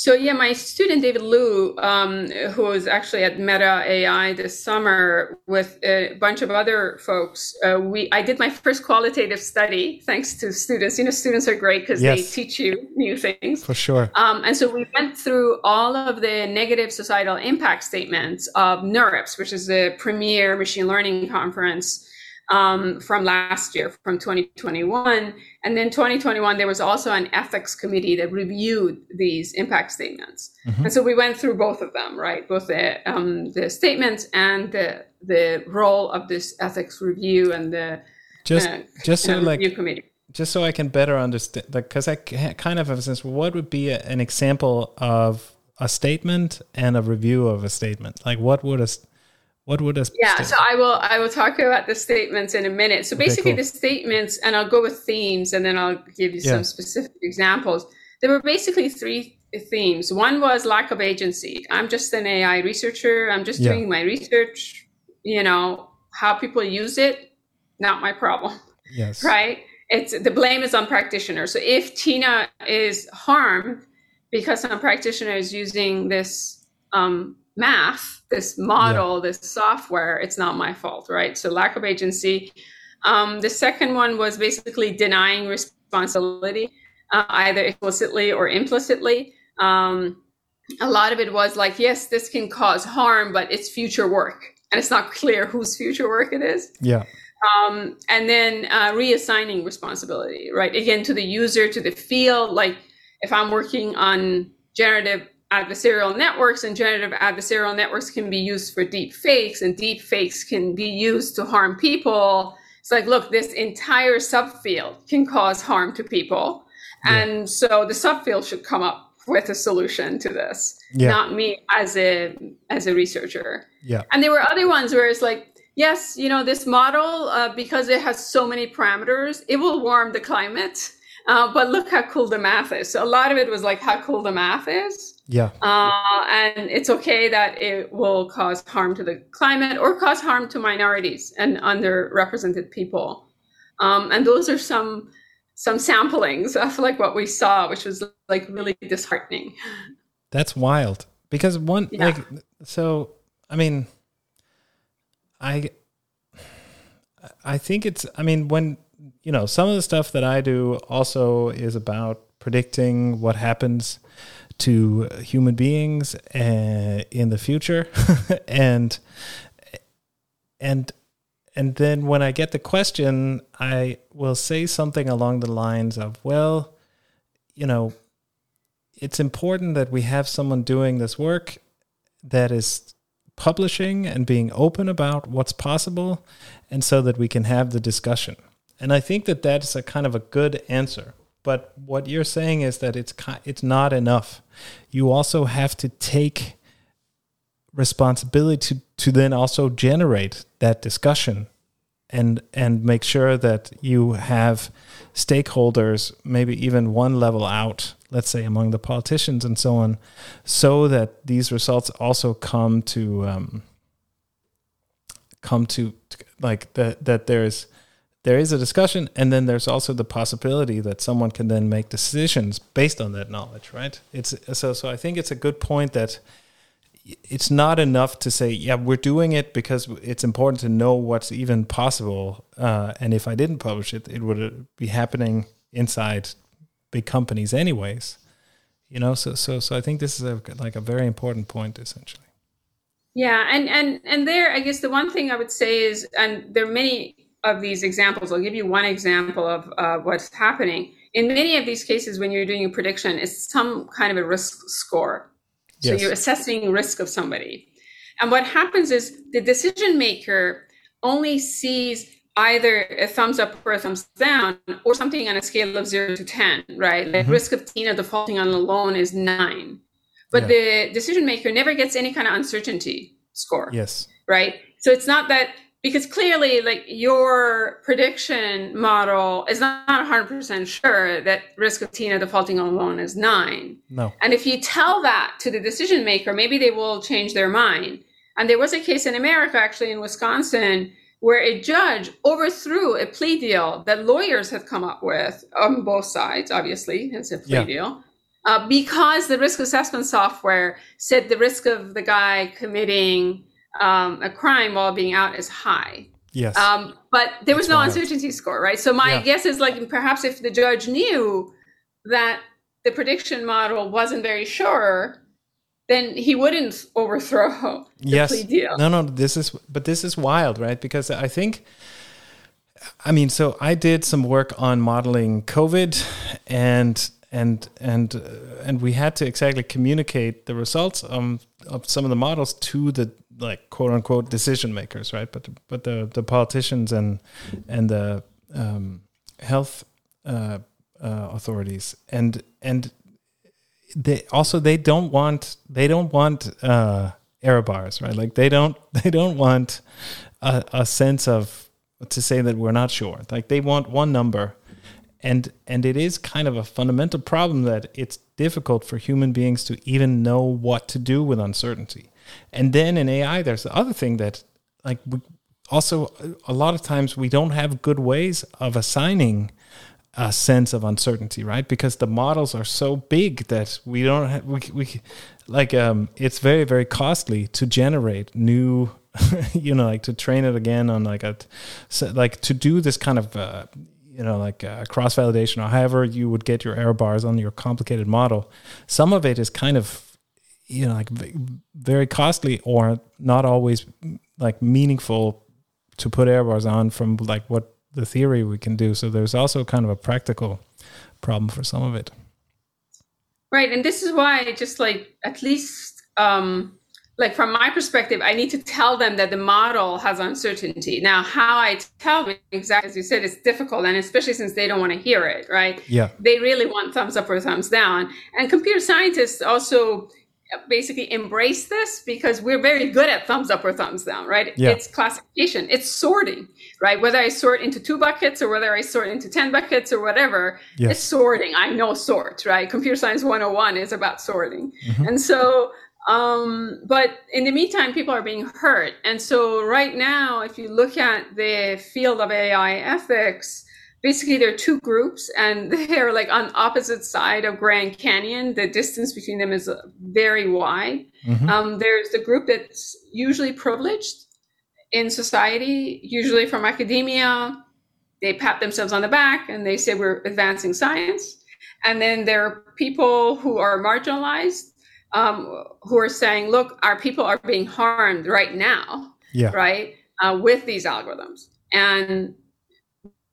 so yeah, my student David Liu, um, who was actually at Meta AI this summer with a bunch of other folks, uh, we I did my first qualitative study thanks to students. You know, students are great because yes. they teach you new things for sure. Um, and so we went through all of the negative societal impact statements of NeurIPS, which is the premier machine learning conference um, from last year, from 2021. And then 2021, there was also an ethics committee that reviewed these impact statements. Mm-hmm. And so we went through both of them, right? Both the, um, the statements and the, the role of this ethics review and the just, uh, just so like, committee. Just so I can better understand, because I kind of have a sense, what would be a, an example of a statement and a review of a statement? Like, what would a what would a yeah? So I will I will talk about the statements in a minute. So basically, okay, cool. the statements, and I'll go with themes, and then I'll give you yeah. some specific examples. There were basically three themes. One was lack of agency. I'm just an AI researcher. I'm just yeah. doing my research. You know how people use it, not my problem. Yes. Right. It's the blame is on practitioners. So if Tina is harmed because some practitioner is using this um, math, this model, yeah. this software, it's not my fault, right? So lack of agency. Um, the second one was basically denying responsibility, uh, either explicitly or implicitly. Um, a lot of it was like, yes, this can cause harm, but it's future work, and it's not clear whose future work it is. Yeah. Um, and then uh, reassigning responsibility, right? Again, to the user, to the field. Like if I'm working on generative adversarial networks and generative adversarial networks can be used for deep fakes and deep fakes can be used to harm people. It's like look this entire subfield can cause harm to people. Yeah. and so the subfield should come up with a solution to this yeah. not me as a as a researcher. Yeah. And there were other ones where it's like yes you know this model uh, because it has so many parameters it will warm the climate. Uh, but look how cool the math is. So a lot of it was like how cool the math is Yeah. Uh, and it's okay that it will cause harm to the climate or cause harm to minorities and underrepresented people. Um, and those are some some samplings of like what we saw, which was like really disheartening. That's wild because one yeah. like so. I mean, I I think it's. I mean, when you know some of the stuff that I do also is about predicting what happens to human beings uh, in the future. And and and then when i get the question i will say something along the lines of well you know it's important that we have someone doing this work that is publishing and being open about what's possible and so that we can have the discussion. And i think that that's a kind of a good answer but what you're saying is that it's it's not enough. You also have to take responsibility to, to then also generate that discussion and and make sure that you have stakeholders maybe even one level out let's say among the politicians and so on so that these results also come to um, come to, like that that there's there is a discussion and then there's also the possibility that someone can then make decisions based on that knowledge right? It's so so i think it's a good point that it's not enough to say yeah we're doing it because it's important to know what's even possible uh, and if i didn't publish it it would be happening inside big companies anyways you know? So so so i think this is a, like a very important point essentially. Yeah and and and there i guess the one thing i would say is and there are many of these examples, I'll give you one example of uh, what's happening. In many of these cases, when you're doing a prediction, it's some kind of a risk score. So yes. you're assessing risk of somebody. And what happens is the decision maker only sees either a thumbs up or a thumbs down or something on a scale of zero to 10, right? Like mm-hmm. risk of Tina defaulting on a loan is nine. But yeah. the decision maker never gets any kind of uncertainty score. Yes. Right. So it's not that because clearly like your prediction model is not 100% sure that risk of tina defaulting on loan is nine. No. And if you tell that to the decision maker maybe they will change their mind. And there was a case in america actually in wisconsin where a judge overthrew a plea deal that lawyers had come up with on both sides obviously it's a plea yeah. deal uh, because the risk assessment software said the risk of the guy committing um, a crime while being out is high. Yes. Um, but there was That's no wild. uncertainty score, right? So my yeah. guess is like perhaps if the judge knew that the prediction model wasn't very sure, then he wouldn't overthrow the yes. plea deal. No, no, this is but this is wild, right? Because I think I mean, so I did some work on modeling COVID and and and uh, and we had to exactly communicate the results um, of some of the models to the like quote unquote decision makers, right? But but the the politicians and and the um, health uh, uh, authorities and and they also they don't want they don't want uh, error bars, right? Like they don't they don't want a, a sense of to say that we're not sure. Like they want one number and and it is kind of a fundamental problem that it's difficult for human beings to even know what to do with uncertainty and then in AI, there's the other thing that, like, we also a lot of times we don't have good ways of assigning a sense of uncertainty, right? Because the models are so big that we don't have, we, we like um, it's very very costly to generate new, you know, like to train it again on like a so like to do this kind of. Uh, you know, like uh, cross validation or however you would get your error bars on your complicated model. Some of it is kind of you know like very costly or not always like meaningful to put error bars on from like what the theory we can do. So there's also kind of a practical problem for some of it. Right. And this is why just like at least um like from my perspective i need to tell them that the model has uncertainty. Now how i tell them exactly as you said it's difficult and especially since they don't want to hear it right? Yeah. They really want thumbs up or thumbs down. And computer scientists also basically embrace this because we're very good at thumbs up or thumbs down, right? Yeah. It's classification, it's sorting, right? Whether I sort into two buckets or whether I sort into 10 buckets or whatever, yes. it's sorting. I know sort, right? Computer science 101 is about sorting. Mm-hmm. And so, um, but in the meantime, people are being hurt. And so, right now, if you look at the field of AI ethics, basically there are two groups and they're like on opposite side of grand canyon. The distance between them is very wide. Mm-hmm. um, there's the group that's usually privileged in society usually from academia. They pat themselves on the back and they say we're advancing science. And then there are people who are marginalized um, who are saying look our people are being harmed right now yeah. right uh, with these algorithms. And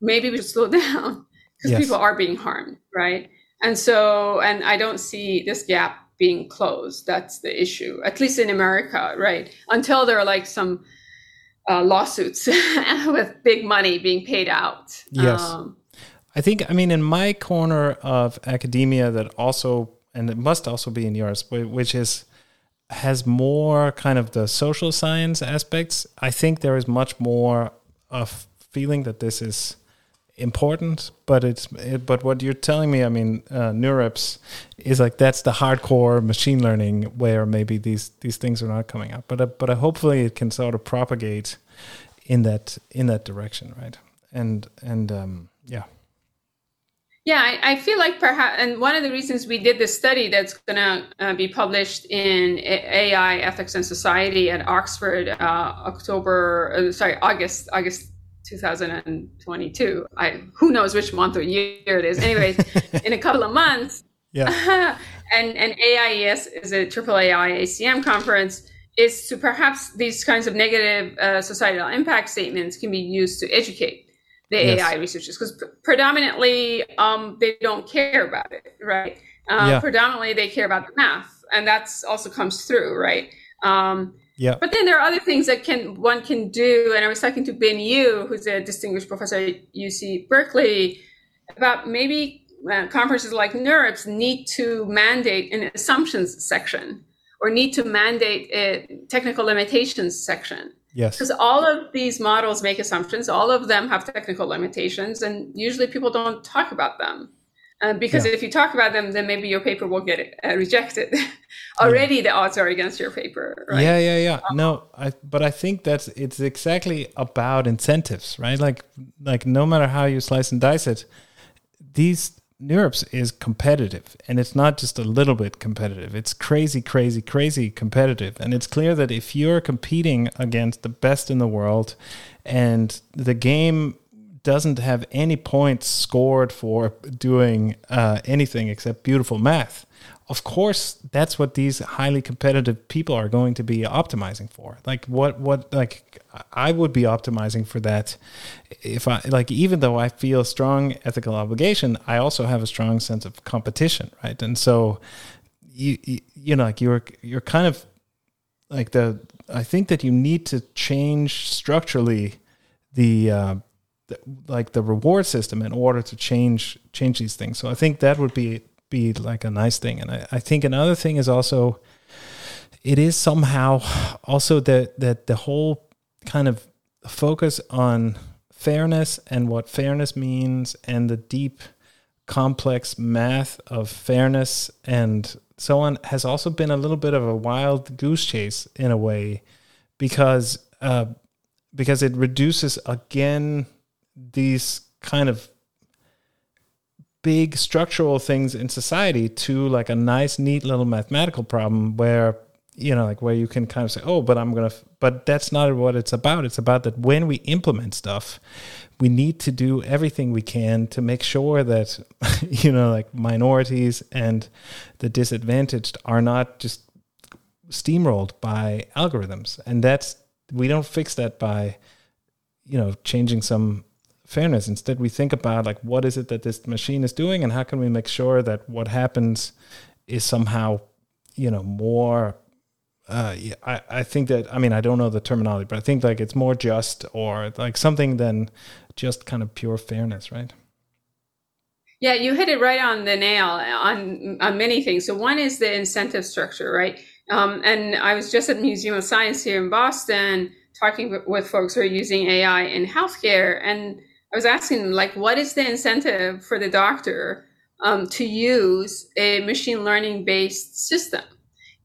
maybe we should slow down because yes. people are being harmed, right? And so, and I don't see this gap being closed. That's the issue, at least in America, right? Until there are like some uh, lawsuits with big money being paid out. Yes. Um, I think, I mean, in my corner of academia, that also, and it must also be in yours, which is has more kind of the social science aspects. I think there is much more of feeling that this is important, but it's it, but what you're telling me, I mean, uh, NeurIPS is like that's the hardcore machine learning where maybe these these things are not coming up, but uh, but uh, hopefully it can sort of propagate in that in that direction, right? And and um, yeah. Yeah, I, I, feel like perhaps, and one of the reasons we did this study that's going to uh, be published in AI Ethics and Society at Oxford, uh, October, uh, sorry, August, August 2022. I who knows which month or year it is. Anyways, in a couple of months. Yeah. and and AIES is a triple AI ACM conference is to perhaps these kinds of negative uh, societal impact statements can be used to educate the yes. AI researchers because predominantly um, they don't care about it, right? Um, yeah. Predominantly they care about the math, and that's also comes through, right? Um, yeah. But then there are other things that can one can do. And I was talking to Bin Yu, who's a distinguished professor at UC Berkeley, about maybe uh, conferences like NeurIPS need to mandate an assumptions section or need to mandate a technical limitations section. Yes. Because all of these models make assumptions, all of them have technical limitations, and usually people don't talk about them. Uh, because yeah. if you talk about them, then maybe your paper will get uh, rejected. Already, yeah. the odds are against your paper. Right? Yeah, yeah, yeah. Um, no, I, but I think that's it's exactly about incentives, right? Like, like no matter how you slice and dice it, these NeurIPS is competitive, and it's not just a little bit competitive. It's crazy, crazy, crazy competitive, and it's clear that if you're competing against the best in the world, and the game doesn't have any points scored for doing uh, anything except beautiful math. Of course, that's what these highly competitive people are going to be optimizing for. Like what what like I would be optimizing for that if I like even though I feel strong ethical obligation, I also have a strong sense of competition, right? And so you you, know like you're you're kind of like the I think that you need to change structurally the uh, the, like the reward system in order to change change these things. So I think that would be be like a nice thing. And I, I think another thing is also it is somehow also that that the whole kind of focus on fairness and what fairness means and the deep complex math of fairness and so on has also been a little bit of a wild goose chase in a way because uh, because it reduces again these kind of big structural things in society to like a nice neat little mathematical problem where you know like where you can kind of say oh but i'm gonna f-. but that's not what it's about it's about that when we implement stuff we need to do everything we can to make sure that you know like minorities and the disadvantaged are not just steamrolled by algorithms and that's we don't fix that by you know changing some fairness. Instead, we think about like what is it that this machine is doing, and how can we make sure that what happens is somehow, you know, more. Uh, I, I think that I mean I don't know the terminology, but I think like it's more just or like something than just kind of pure fairness, right? Yeah, you hit it right on the nail on on many things. So one is the incentive structure, right? Um, and I was just at Museum of Science here in Boston talking with folks who are using AI in healthcare, and I was asking like, what is the incentive for the doctor um, to use a machine learning based system?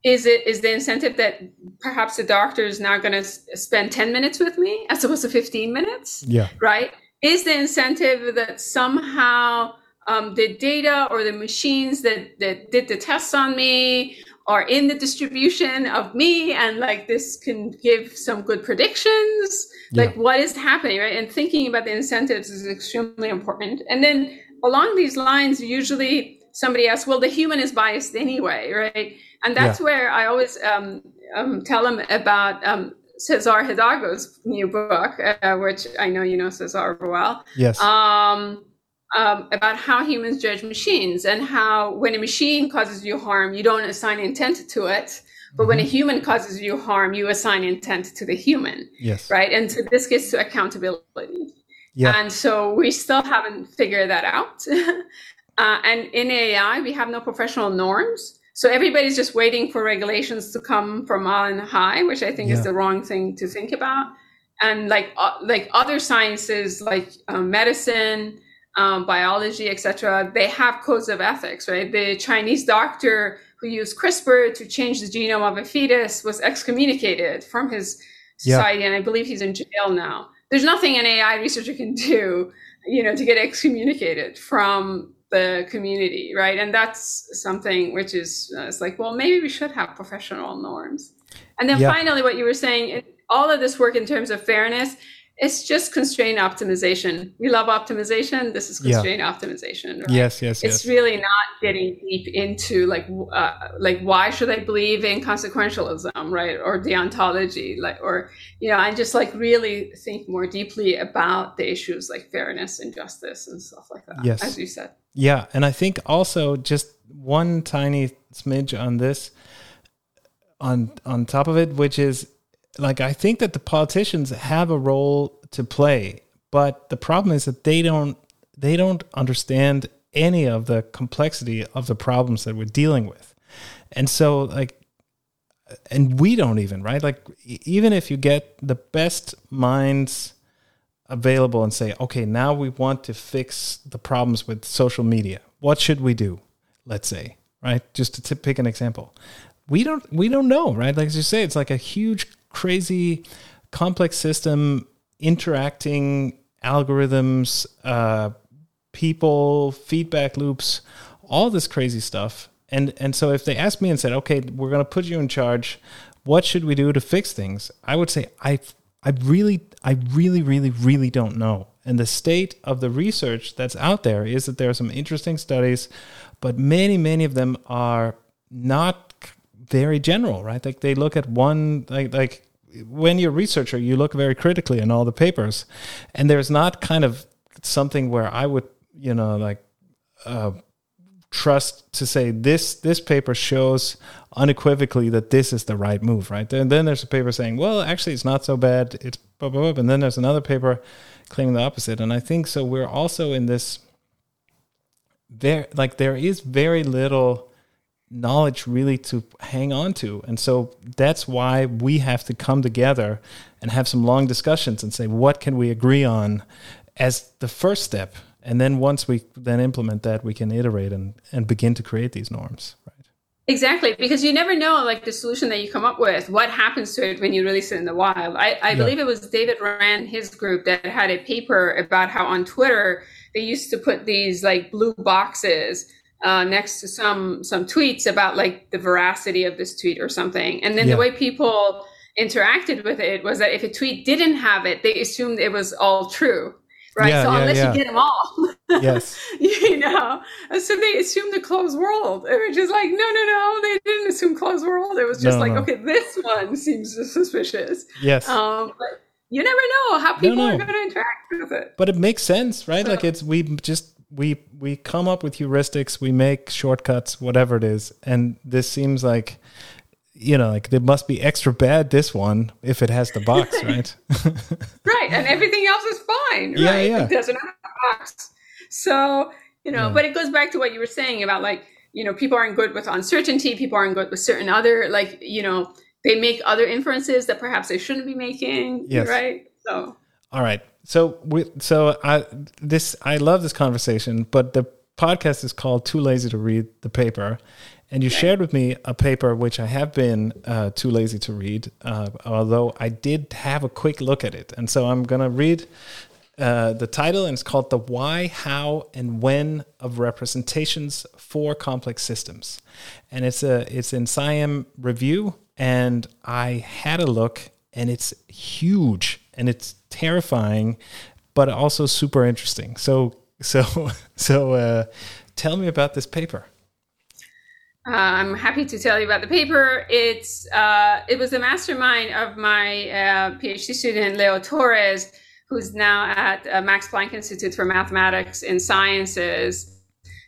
Is it is the incentive that perhaps the doctor is now going to spend ten minutes with me as opposed to fifteen minutes? Yeah. Right. Is the incentive that somehow um, the data or the machines that that did the tests on me are in the distribution of me and like this can give some good predictions. Yeah. like what is happening right? And thinking about the incentives is extremely important. And then along these lines usually somebody asks well the human is biased anyway right? And that's yeah. where i always um, um, tell them about um, cesar hidalgo's new book uh, which i know you know cesar well. Yes. Um, um, about how humans judge machines and how when a machine causes you harm, you don't assign intent to it. But when a mm-hmm. human causes you harm, you assign intent to the human. Yes. Right. And so this gets to accountability. Yeah. And so we still haven't figured that out. uh, and in AI, we have no professional norms. So everybody's just waiting for regulations to come from on high, which I think yeah. is the wrong thing to think about. And like uh, like other sciences, like um, medicine, um, biology, etc., they have codes of ethics, right? The Chinese doctor who used CRISPR to change the genome of a fetus was excommunicated from his society, yeah. and I believe he's in jail now. There's nothing an AI researcher can do, you know, to get excommunicated from the community, right? And that's something which is uh, it's like, well, maybe we should have professional norms. And then yeah. finally, what you were saying, all of this work in terms of fairness it's just constraint optimization. We love optimization. This is constraint yeah. optimization. Right? Yes, yes, It's yes. really not getting deep into like uh, like why should I believe in consequentialism, right, or deontology, like, or you know, I just like really think more deeply about the issues like fairness and justice and stuff like that. Yes, as you said. Yeah, and I think also just one tiny smidge on this, on on top of it, which is like I think that the politicians have a role to play, but the problem is that they don't they don't understand any of the complexity of the problems that we're dealing with. And so like and we don't even, right? Like even if you get the best minds available and say, "Okay, now we want to fix the problems with social media. What should we do?" Let's say, right? Just to pick an example. We don't we don't know, right? Like as you say, it's like a huge crazy complex system interacting algorithms uh, people feedback loops all this crazy stuff. And and so if they asked me and said okay we're going to put you in charge. What should we do to fix things? I would say i i really i really really really don't know. And the state of the research that's out there is that there are some interesting studies but many many of them are not very general, right? Like they look at one like like when you're a researcher, you look very critically in all the papers, and there's not kind of something where I would you know like uh, trust to say this this paper shows unequivocally that this is the right move, right? And then there's a paper saying, well, actually, it's not so bad. It's blah, blah, blah. and then there's another paper claiming the opposite. And I think so. We're also in this there like there is very little knowledge really to hang on to. And so that's why we have to come together and have some long discussions and say, what can we agree on as the first step? And then once we then implement that, we can iterate and, and begin to create these norms. Right. Exactly, because you never know, like the solution that you come up with, what happens to it when you release it in the wild. I, I yeah. believe it was David Rand, his group, that had a paper about how on Twitter they used to put these like blue boxes uh, next to some some tweets about like the veracity of this tweet or something. And then yeah. the way people interacted with it was that if a tweet didn't have it, they assumed it was all true. Right. Yeah, so yeah, unless you get them all. yes. you know. So they assumed the closed world. It was just like, no, no, no, they didn't assume closed world. It was just no, like, no. okay, this one seems suspicious. Yes. Um, but you never know how people no, are going to interact with it. But it makes sense, right? So, like it's we just we we come up with heuristics, we make shortcuts, whatever it is, and this seems like you know, like it must be extra bad this one if it has the box, right? right, and everything else is fine, yeah, right? Yeah, It doesn't have a box. So you know, yeah. but it goes back to what you were saying about like, you know, people aren't good with uncertainty, people aren't good with certain other, like, you know, they make other inferences that perhaps they shouldn't be making. Yes. Right. So, all right. So we, so I, this, I love this conversation, but the podcast is called Too Lazy to Read the Paper. And you shared with me a paper which I have been uh, too lazy to read, uh, although I did have a quick look at it. And so I'm going to read uh, the title, and it's called The Why, How, and When of Representations for Complex Systems. And it's, a, it's in SIAM Review, and I had a look, and it's huge and it's terrifying, but also super interesting. So, so, so uh, tell me about this paper. Uh, I'm happy to tell you about the paper. It's uh, it was the mastermind of my uh, PhD student Leo Torres, who's now at uh, Max Planck Institute for Mathematics and Sciences,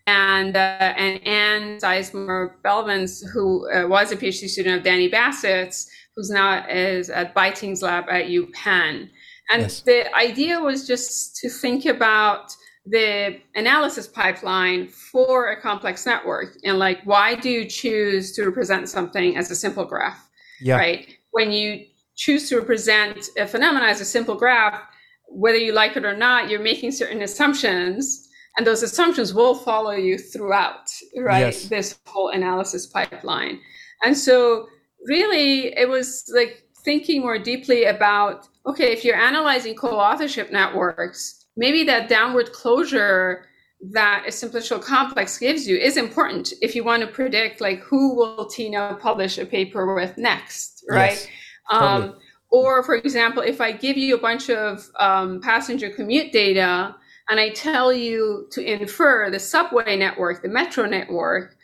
and uh, and Anne Sizemore Blevins, who was a PhD student of Dani Bassett's, who's now is at Biting's lab at UPenn. And yes. the idea was just to think about the analysis pipeline for a complex network and like why do you choose to represent something as a simple graph yeah. right when you choose to represent a phenomenon as a simple graph whether you like it or not you're making certain assumptions and those assumptions will follow you throughout right yes. this whole analysis pipeline and so really it was like thinking more deeply about okay if you're analyzing co-authorship networks maybe that downward closure that a simplicial complex gives you is important if you want to predict like who will Tina publish a paper with next, right? Yes, totally. um, or for example, if I give you a bunch of um, passenger commute data and I tell you to infer the subway network, the metro network,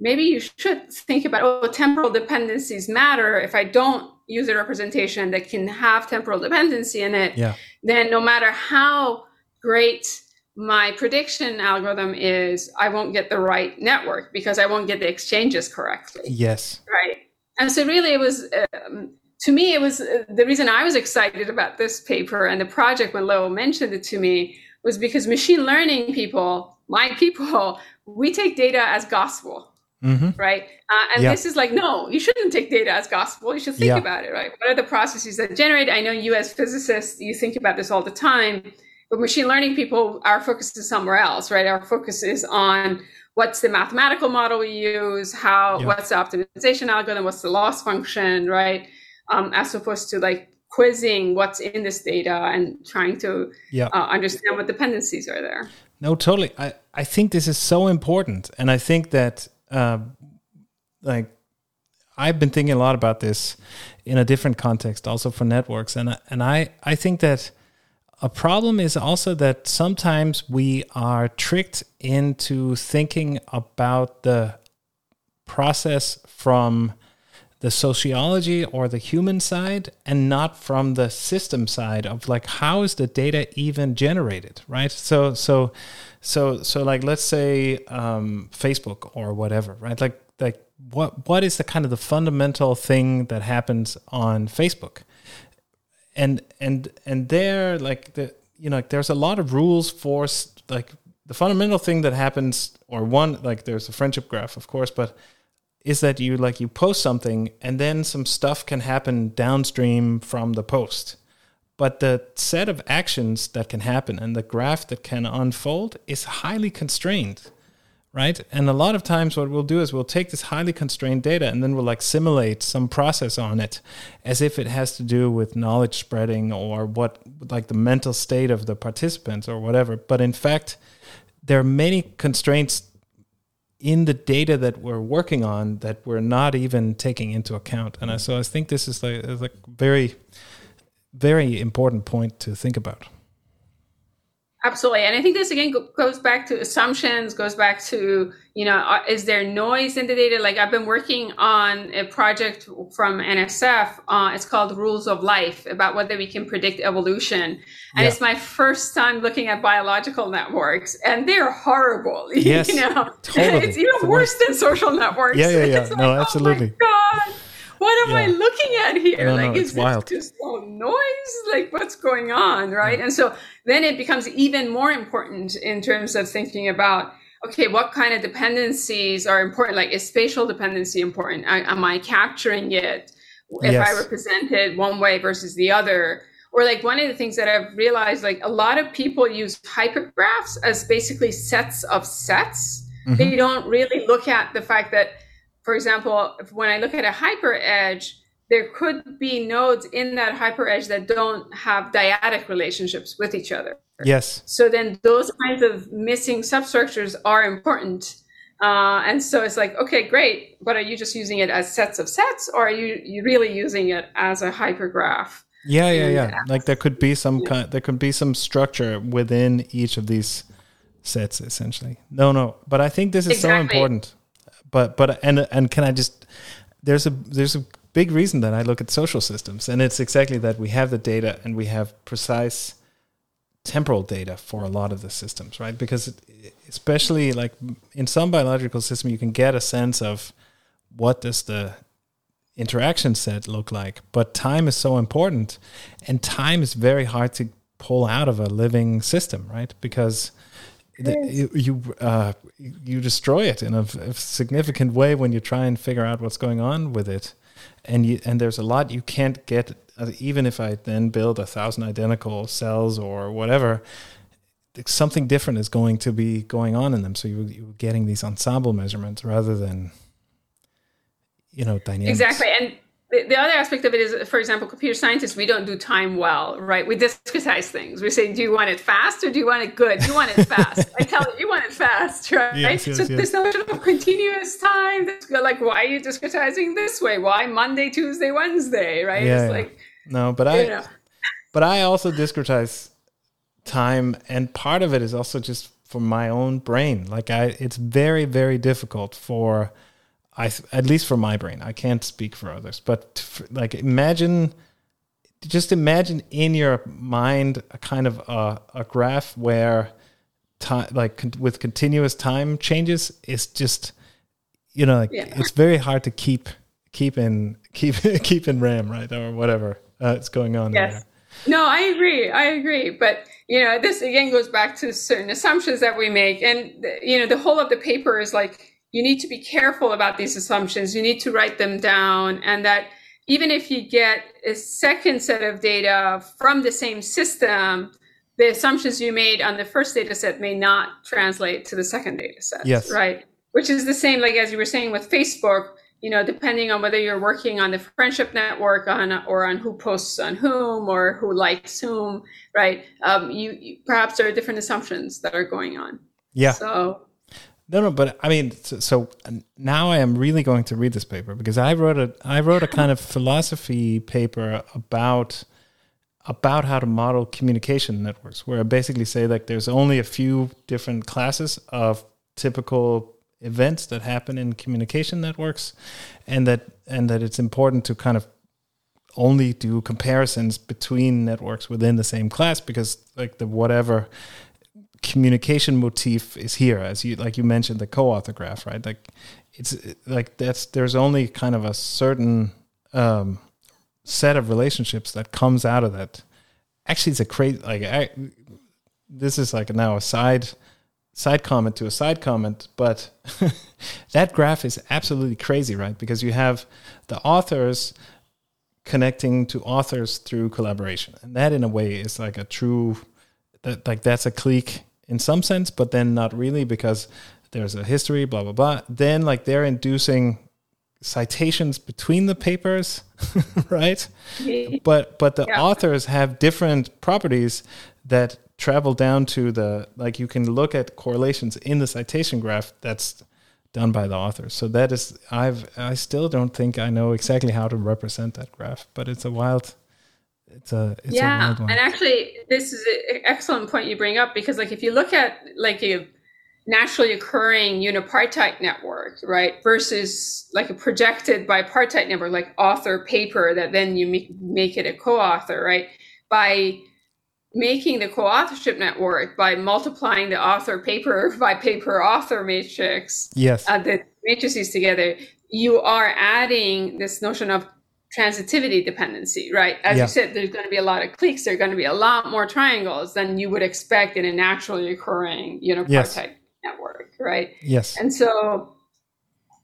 maybe you should think about oh temporal dependencies matter if i don't use a representation that can have temporal dependency in it yeah. then no matter how great my prediction algorithm is I won't get the right network because I won't get the exchanges correctly. Yes. Right. And so really it was um, to me it was uh, the reason I was excited about this paper and the project when Leo mentioned it to me was because machine learning people, my people, we take data as gospel. Mm-hmm. Right. Uh, and yeah. this is like, no, you shouldn't take data as gospel. You should think yeah. about it, right? What are the processes that generate? I know you as physicists, you think about this all the time but machine learning people, our focus is somewhere else, right? Our focus is on what's the mathematical model we use, how, yeah. what's the optimization algorithm, what's the loss function, right? Um, as opposed to like quizzing what's in this data and trying to uh, understand what dependencies are there. No, totally. I, I think this is so important. And I think that, uh, like, I've been thinking a lot about this in a different context, also for networks. And, and I, I think that a problem is also that sometimes we are tricked into thinking about the process from the sociology or the human side and not from the system side of like how is the data even generated right so so so so like let's say um, facebook or whatever right? Like like what what is the kind of the fundamental thing that happens on facebook? And and and there like the you know like there's a lot of rules for like the fundamental thing that happens or one like there's a friendship graph of course but is that you like you post something and then some stuff can happen downstream from the post but the set of actions that can happen and the graph that can unfold is highly constrained right? And a lot of times, what we'll do is we'll take this highly constrained data and then we'll like simulate some process on it as if it has to do with knowledge spreading or what, like the mental state of the participants or whatever. But in fact, there are many constraints in the data that we're working on that we're not even taking into account. And so I think this is like, like very, very important point to think about. Absolutely. And I think this again goes back to assumptions, goes back to, you know, uh, is there noise in the data? Like I've been working on a project from NSF. Uh, it's called Rules of Life about whether we can predict evolution. And yeah. it's my first time looking at biological networks and they're horrible. Yes, you know, totally. it's even worse than social networks. Yeah, yeah, yeah. no, like, absolutely. Oh my God what am yeah. I looking at here? No, like, no, is this wild. just all noise? Like, what's going on, right? Yeah. And so then it becomes even more important in terms of thinking about okay, what kind of dependencies are important? Like, is spatial dependency important? I, am I capturing it if yes. I represent it one way versus the other? Or like one of the things that I've realized, like a lot of people use hypergraphs as basically sets of sets. Mm-hmm. They don't really look at the fact that, for example, when I look at a hyper edge, there could be nodes in that hyper edge that don't have dyadic relationships with each other. Yes. So then those kinds of missing substructures are important. Uh, and so it's like, okay, great, but are you just using it as sets of sets, or are you, you really using it as a hypergraph? Yeah, yeah, yeah. Like there could be some yeah. kind, there could be some structure within each of these sets, essentially. No, no, but I think this is exactly. so important. But but and and can I just? There's a there's a big reason that I look at social systems, and it's exactly that we have the data and we have precise temporal data for a lot of the systems, right? Because it, especially like in some biological system, you can get a sense of what does the interaction set look like, but time is so important, and time is very hard to pull out of a living system, right? Because the, you you, uh, you destroy it in a, a significant way when you try and figure out what's going on with it. And you and there's a lot you can't get uh, even if I then build a thousand identical cells or whatever something different is going to be going on in them. So you, you're getting these ensemble measurements rather than you know dynamics. Exactly. And the, the other aspect of it is, for example, computer scientists, we don't do time well, right? We discretize things. We say, do you want it fast or do you want it good? Do You want it fast. I tell you, you want it fast, right? Yes, yes, so yes. this notion of continuous time, like, why are you discretizing this way? Why Monday, Tuesday, Wednesday, right? Yeah, it's like, no, but I, know. but I also discretize time, and part of it is also just for my own brain. Like I, it's very, very difficult for I at least for my brain, I can't speak for others, but like imagine, just imagine in your mind a kind of a, a graph where time, like con- with continuous time changes, it's just, you know, like yeah. it's very hard to keep keep in keep keep in RAM, right, or whatever uh, it's going on. Yes. There. No, I agree. I agree. But you know, this again goes back to certain assumptions that we make, and you know, the whole of the paper is like you need to be careful about these assumptions. You need to write them down. And that even if you get a second set of data from the same system, the assumptions you made on the first data set may not translate to the second data set. Yes. Right. Which is the same, like as you were saying with Facebook, you know, depending on whether you're working on the friendship network on or on who posts on whom or who likes whom, right? Um, you, you perhaps there are different assumptions that are going on. Yeah. So no, no, but I mean, so, so, now I am really going to read this paper because I wrote a I wrote a kind of philosophy paper about about how to model communication networks, where I basically say like there's only a few different classes of typical events that happen in communication networks, and that and that it's important to kind of only do comparisons between networks within the same class because like the whatever communication motif is here as you like you mentioned the co-author graph right? Like it's like that's there's only kind of a certain um, set of relationships that comes out of that. Actually it's a crazy like I, this is like now a side side comment to a side comment but that graph is absolutely crazy right? Because you have the authors connecting to authors through collaboration. And that in a way is like a true that like that's a clique in some sense, but then not really because there's a history, blah blah blah. Then like they're inducing citations between the papers, right? but but the yeah. authors have different properties that travel down to the like you can look at correlations in the citation graph that's done by the authors. So that is I've I still don't think I know exactly how to represent that graph, but it's a wild it's a it's yeah a and actually this is an excellent point you bring up because like if you look at like a naturally occurring unipartite network right versus like a projected bipartite network like author paper that then you make, make it a co-author right by making the co-authorship network by multiplying the author paper by paper author matrix yes. uh, the matrices together you are adding this notion of transitivity dependency, right? As yeah. you said, there's going to be a lot of cliques. There are going to be a lot more triangles than you would expect in a naturally occurring unipartite yes. network, right? Yes. And so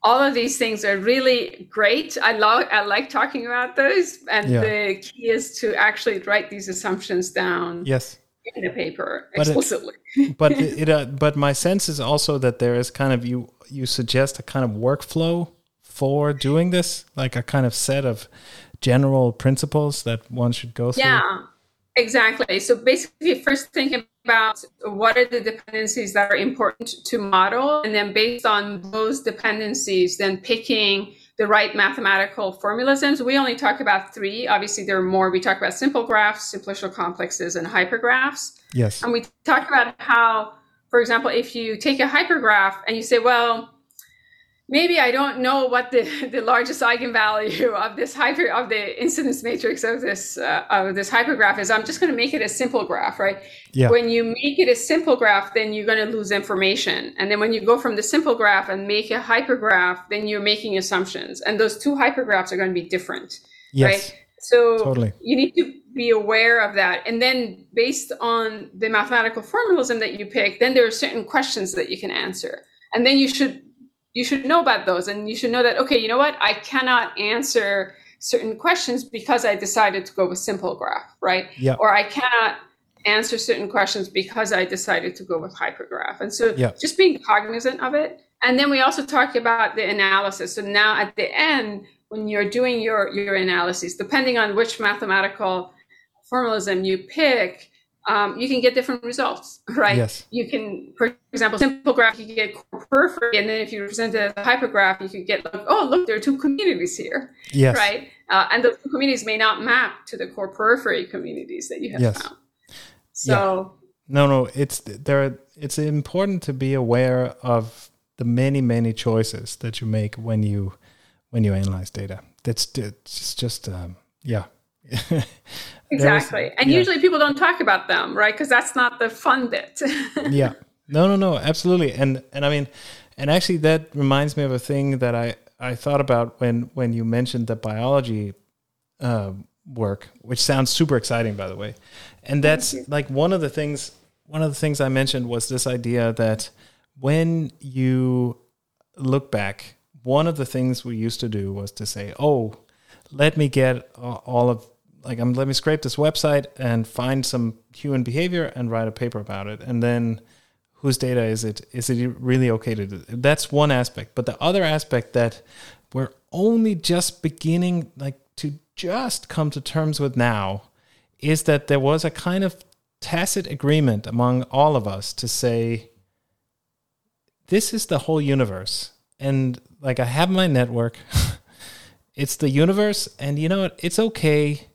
all of these things are really great. I love, I like talking about those, and yeah. the key is to actually write these assumptions down. Yes. In a paper explicitly. But it, but, it, uh, but my sense is also that there is kind of you you suggest a kind of workflow for doing this, like a kind of set of general principles that one should go through. Yeah, exactly. So basically, first think about what are the dependencies that are important to model, and then based on those dependencies, then picking the right mathematical formalisms. We only talk about three. Obviously, there are more. We talk about simple graphs, simplicial complexes, and hypergraphs. Yes. And we talk about how, for example, if you take a hypergraph and you say, well, maybe I don't know what the, the largest eigenvalue of this hyper of the incidence matrix of this uh, of this hypergraph is. I'm just going to make it a simple graph, right? Yeah. When you make it a simple graph, then you're going to lose information, and then when you go from the simple graph and make a hypergraph, then you're making assumptions, and those two hypergraphs are going to be different, yes. right? So totally. you need to be aware of that, and then based on the mathematical formalism that you pick, then there are certain questions that you can answer, and then you should you should know about those and you should know that okay you know what? I cannot answer certain questions because i decided to go with simple graph right? Yeah. or i cannot answer certain questions because i decided to go with hypergraph. And so yeah. just being cognizant of it. And then we also talk about the analysis. So now at the end when you're doing your your analysis depending on which mathematical formalism you pick um, you can get different results, right? Yes. You can, for example, simple graph, you can get periphery, and then if you present it as a hypergraph, you could get like, oh, look, there are two communities here, yes. right? Uh, and the communities may not map to the core periphery communities that you have yes. found. So, yeah. no, no, it's there. It's important to be aware of the many, many choices that you make when you when you analyze data. That's it's just um, yeah. exactly was, and yeah. usually people don't talk about them right? Because that's not the fun bit. Yeah. No no no. Absolutely. And and i mean and actually that reminds me of a thing that i i thought about when when you mentioned the biology uh, work which sounds super exciting by the way. And that's like one of the things one of the things i mentioned was this idea that when you look back one of the things we used to do was to say oh let me get all of like I'm let me scrape this website and find some human behavior and write a paper about it. And then whose data is it? Is it really okay to do? That's one aspect. But the other aspect that we're only just beginning like to just come to terms with now is that there was a kind of tacit agreement among all of us to say this is the whole universe. And like i have my network. It's the universe and you know what? It's okay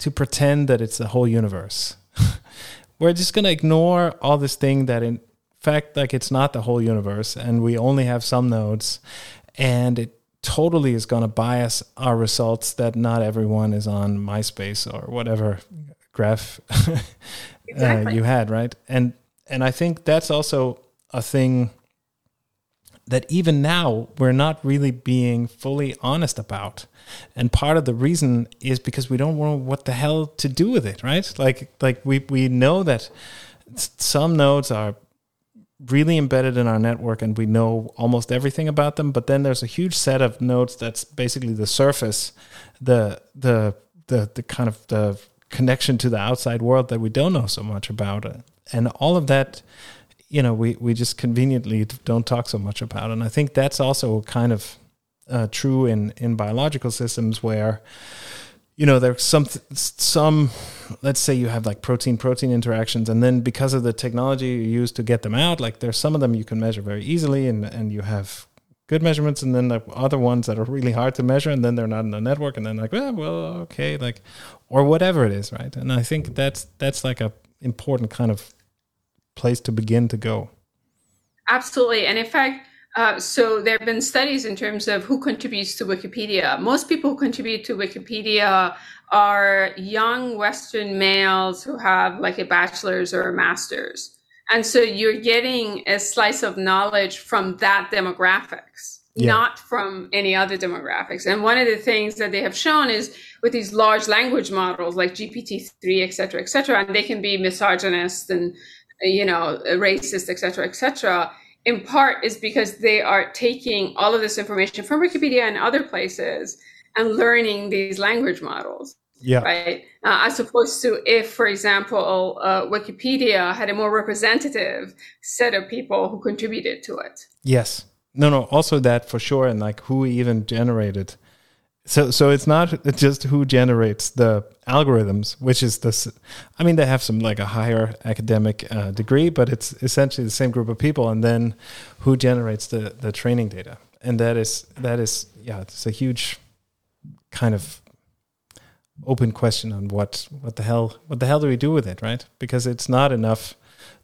to pretend that it's the whole universe. We're just going to ignore all this thing that in fact like it's not the whole universe and we only have some nodes and it totally is going to bias our results that not everyone is on MySpace or whatever graph exactly. uh, you had, right? And and I think that's also a thing that even now we're not really being fully honest about. And part of the reason is because we don't know what the hell to do with it, right? Like like we we know that some nodes are really embedded in our network and we know almost everything about them, but then there's a huge set of nodes that's basically the surface, the the the the kind of the connection to the outside world that we don't know so much about. And all of that you know we we just conveniently don't talk so much about and i think that's also kind of uh, true in in biological systems where you know there's some some let's say you have like protein protein interactions and then because of the technology you use to get them out like there's some of them you can measure very easily and and you have good measurements and then the other ones that are really hard to measure and then they're not in the network and then like eh, well okay like or whatever it is right? And i think that's that's like a important kind of place to begin to go. Absolutely. And in fact, uh, so there have been studies in terms of who contributes to Wikipedia. Most people who contribute to Wikipedia are young Western males who have like a bachelor's or a master's. And so you're getting a slice of knowledge from that demographics. yeah. not from any other demographics. And one of the things that they have shown is with these large language models like GPT-3, et cetera, et cetera, and they can be misogynist and, you know, racist, et cetera, et cetera, in part is because they are taking all of this information from Wikipedia and other places and learning these language models. Yeah. Right. Uh, as opposed to if, for example, uh, Wikipedia had a more representative set of people who contributed to it. Yes. No, no. Also that for sure, and like who even generated. So, so it's not just who generates the algorithms, which is this. I mean, they have some like a higher academic uh, degree, but it's essentially the same group of people, and then who generates the the training data, and that is that is yeah, it's a huge kind of open question on what what the hell what the hell do we do with it, right? Because it's not enough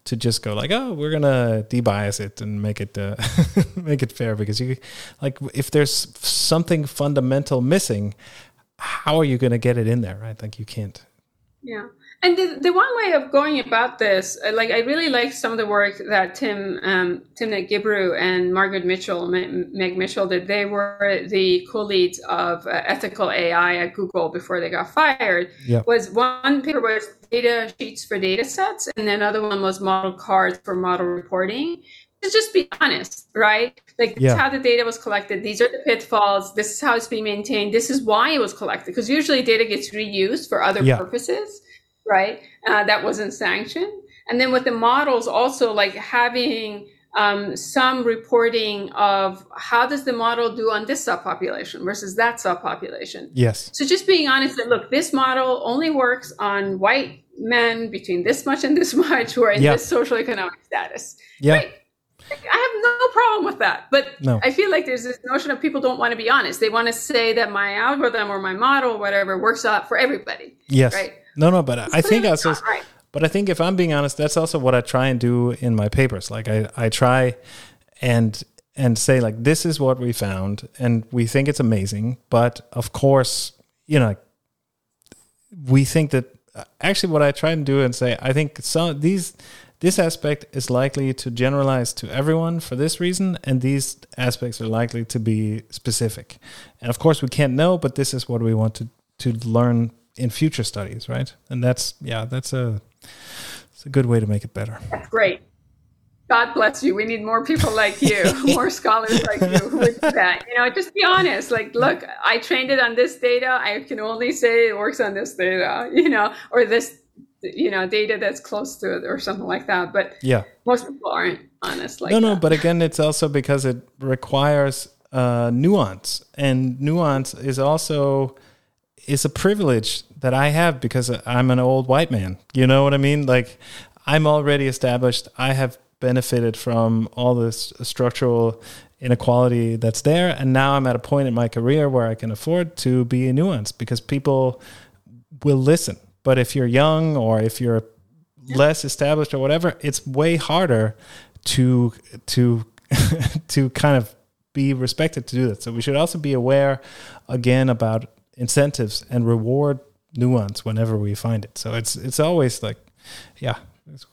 to just go like, oh, we're gonna debias it and make it uh, make it fair. Because you like if there's something fundamental missing, how are you gonna get it in there, right? Like you can't. Yeah. And the, the one way of going about this, uh, like I really like some of the work that Tim um, Timnit Gebru and Margaret Mitchell, Meg Mitchell did. They were the co-leads of uh, ethical AI at Google before they got fired. Yeah. Was one paper was data sheets for data sets, and then another one was model cards for model reporting. To just be honest, right? Like yeah. how the data was collected. These are the pitfalls. This is how it's being maintained. This is why it was collected. Because usually data gets reused for other yeah. purposes right? Uh, that wasn't sanctioned. And then with the models, also like having um, some reporting of how does the model do on this subpopulation versus that subpopulation. Yes. So just being honest that look, this model only works on white men between this much and this much who are in this social economic status. Yeah. Great. I have no problem with that. But no. I feel like there's this notion of people don't want to be honest. They want to say that my algorithm or my model, or whatever, works out for everybody. Yes. Right. No, no, but I think also, right. But I think if I'm being honest, that's also what I try and do in my papers. Like I, I try and and say like this is what we found and we think it's amazing, but of course, you know, we think that uh, actually what I try and do and say I think some these this aspect is likely to generalize to everyone for this reason, and these aspects are likely to be specific. And of course, we can't know, but this is what we want to to learn in future studies, right? And that's yeah, that's a it's a good way to make it better. That's great. God bless you. We need more people like you, more scholars like you who would do that. You know, just be honest. Like, look, I trained it on this data. I can only say it works on this data, you know, or this, you know, data that's close to it or something like that. But yeah, most people aren't honest like No, no, that. but again, it's also because it requires uh, nuance, and nuance is also is a privilege that I have because I'm an old white man. You know what I mean? Like I'm already established. I have benefited from all this structural inequality that's there and now I'm at a point in my career where I can afford to be nuanced because people will listen. But if you're young or if you're less established or whatever, it's way harder to to to kind of be respected to do that. So we should also be aware again about incentives and reward nuance whenever we find it. So it's it's always like, yeah,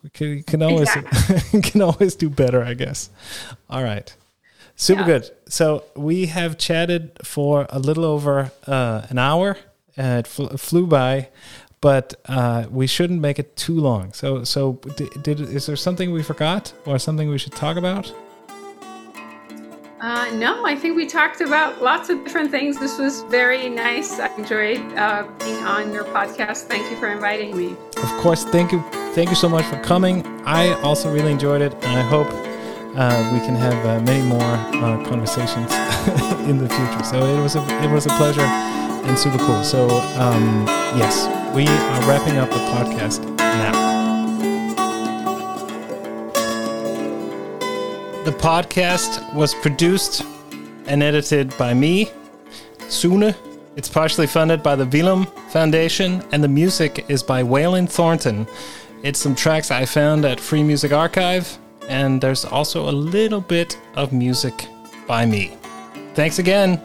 we can, can always exactly. can always do better, I guess. All right, super yeah. good. So we have chatted for a little over uh, an hour. Uh, it fl- flew by, but uh, we shouldn't make it too long. So so did, did is there something we forgot or something we should talk about? Uh, no, I think we talked about lots of different things. This was very nice. I enjoyed uh, being on your podcast. Thank you for inviting me. Of course, thank you, thank you so much for coming. I also really enjoyed it, and I hope uh, we can have uh, many more uh, conversations in the future. So it was a it was a pleasure and super cool. So um, yes, we are wrapping up the podcast now. The podcast was produced and edited by me, Sune. It's partially funded by the Villum Foundation, and the music is by Waylon Thornton. It's some tracks I found at Free Music Archive, and there's also a little bit of music by me. Thanks again.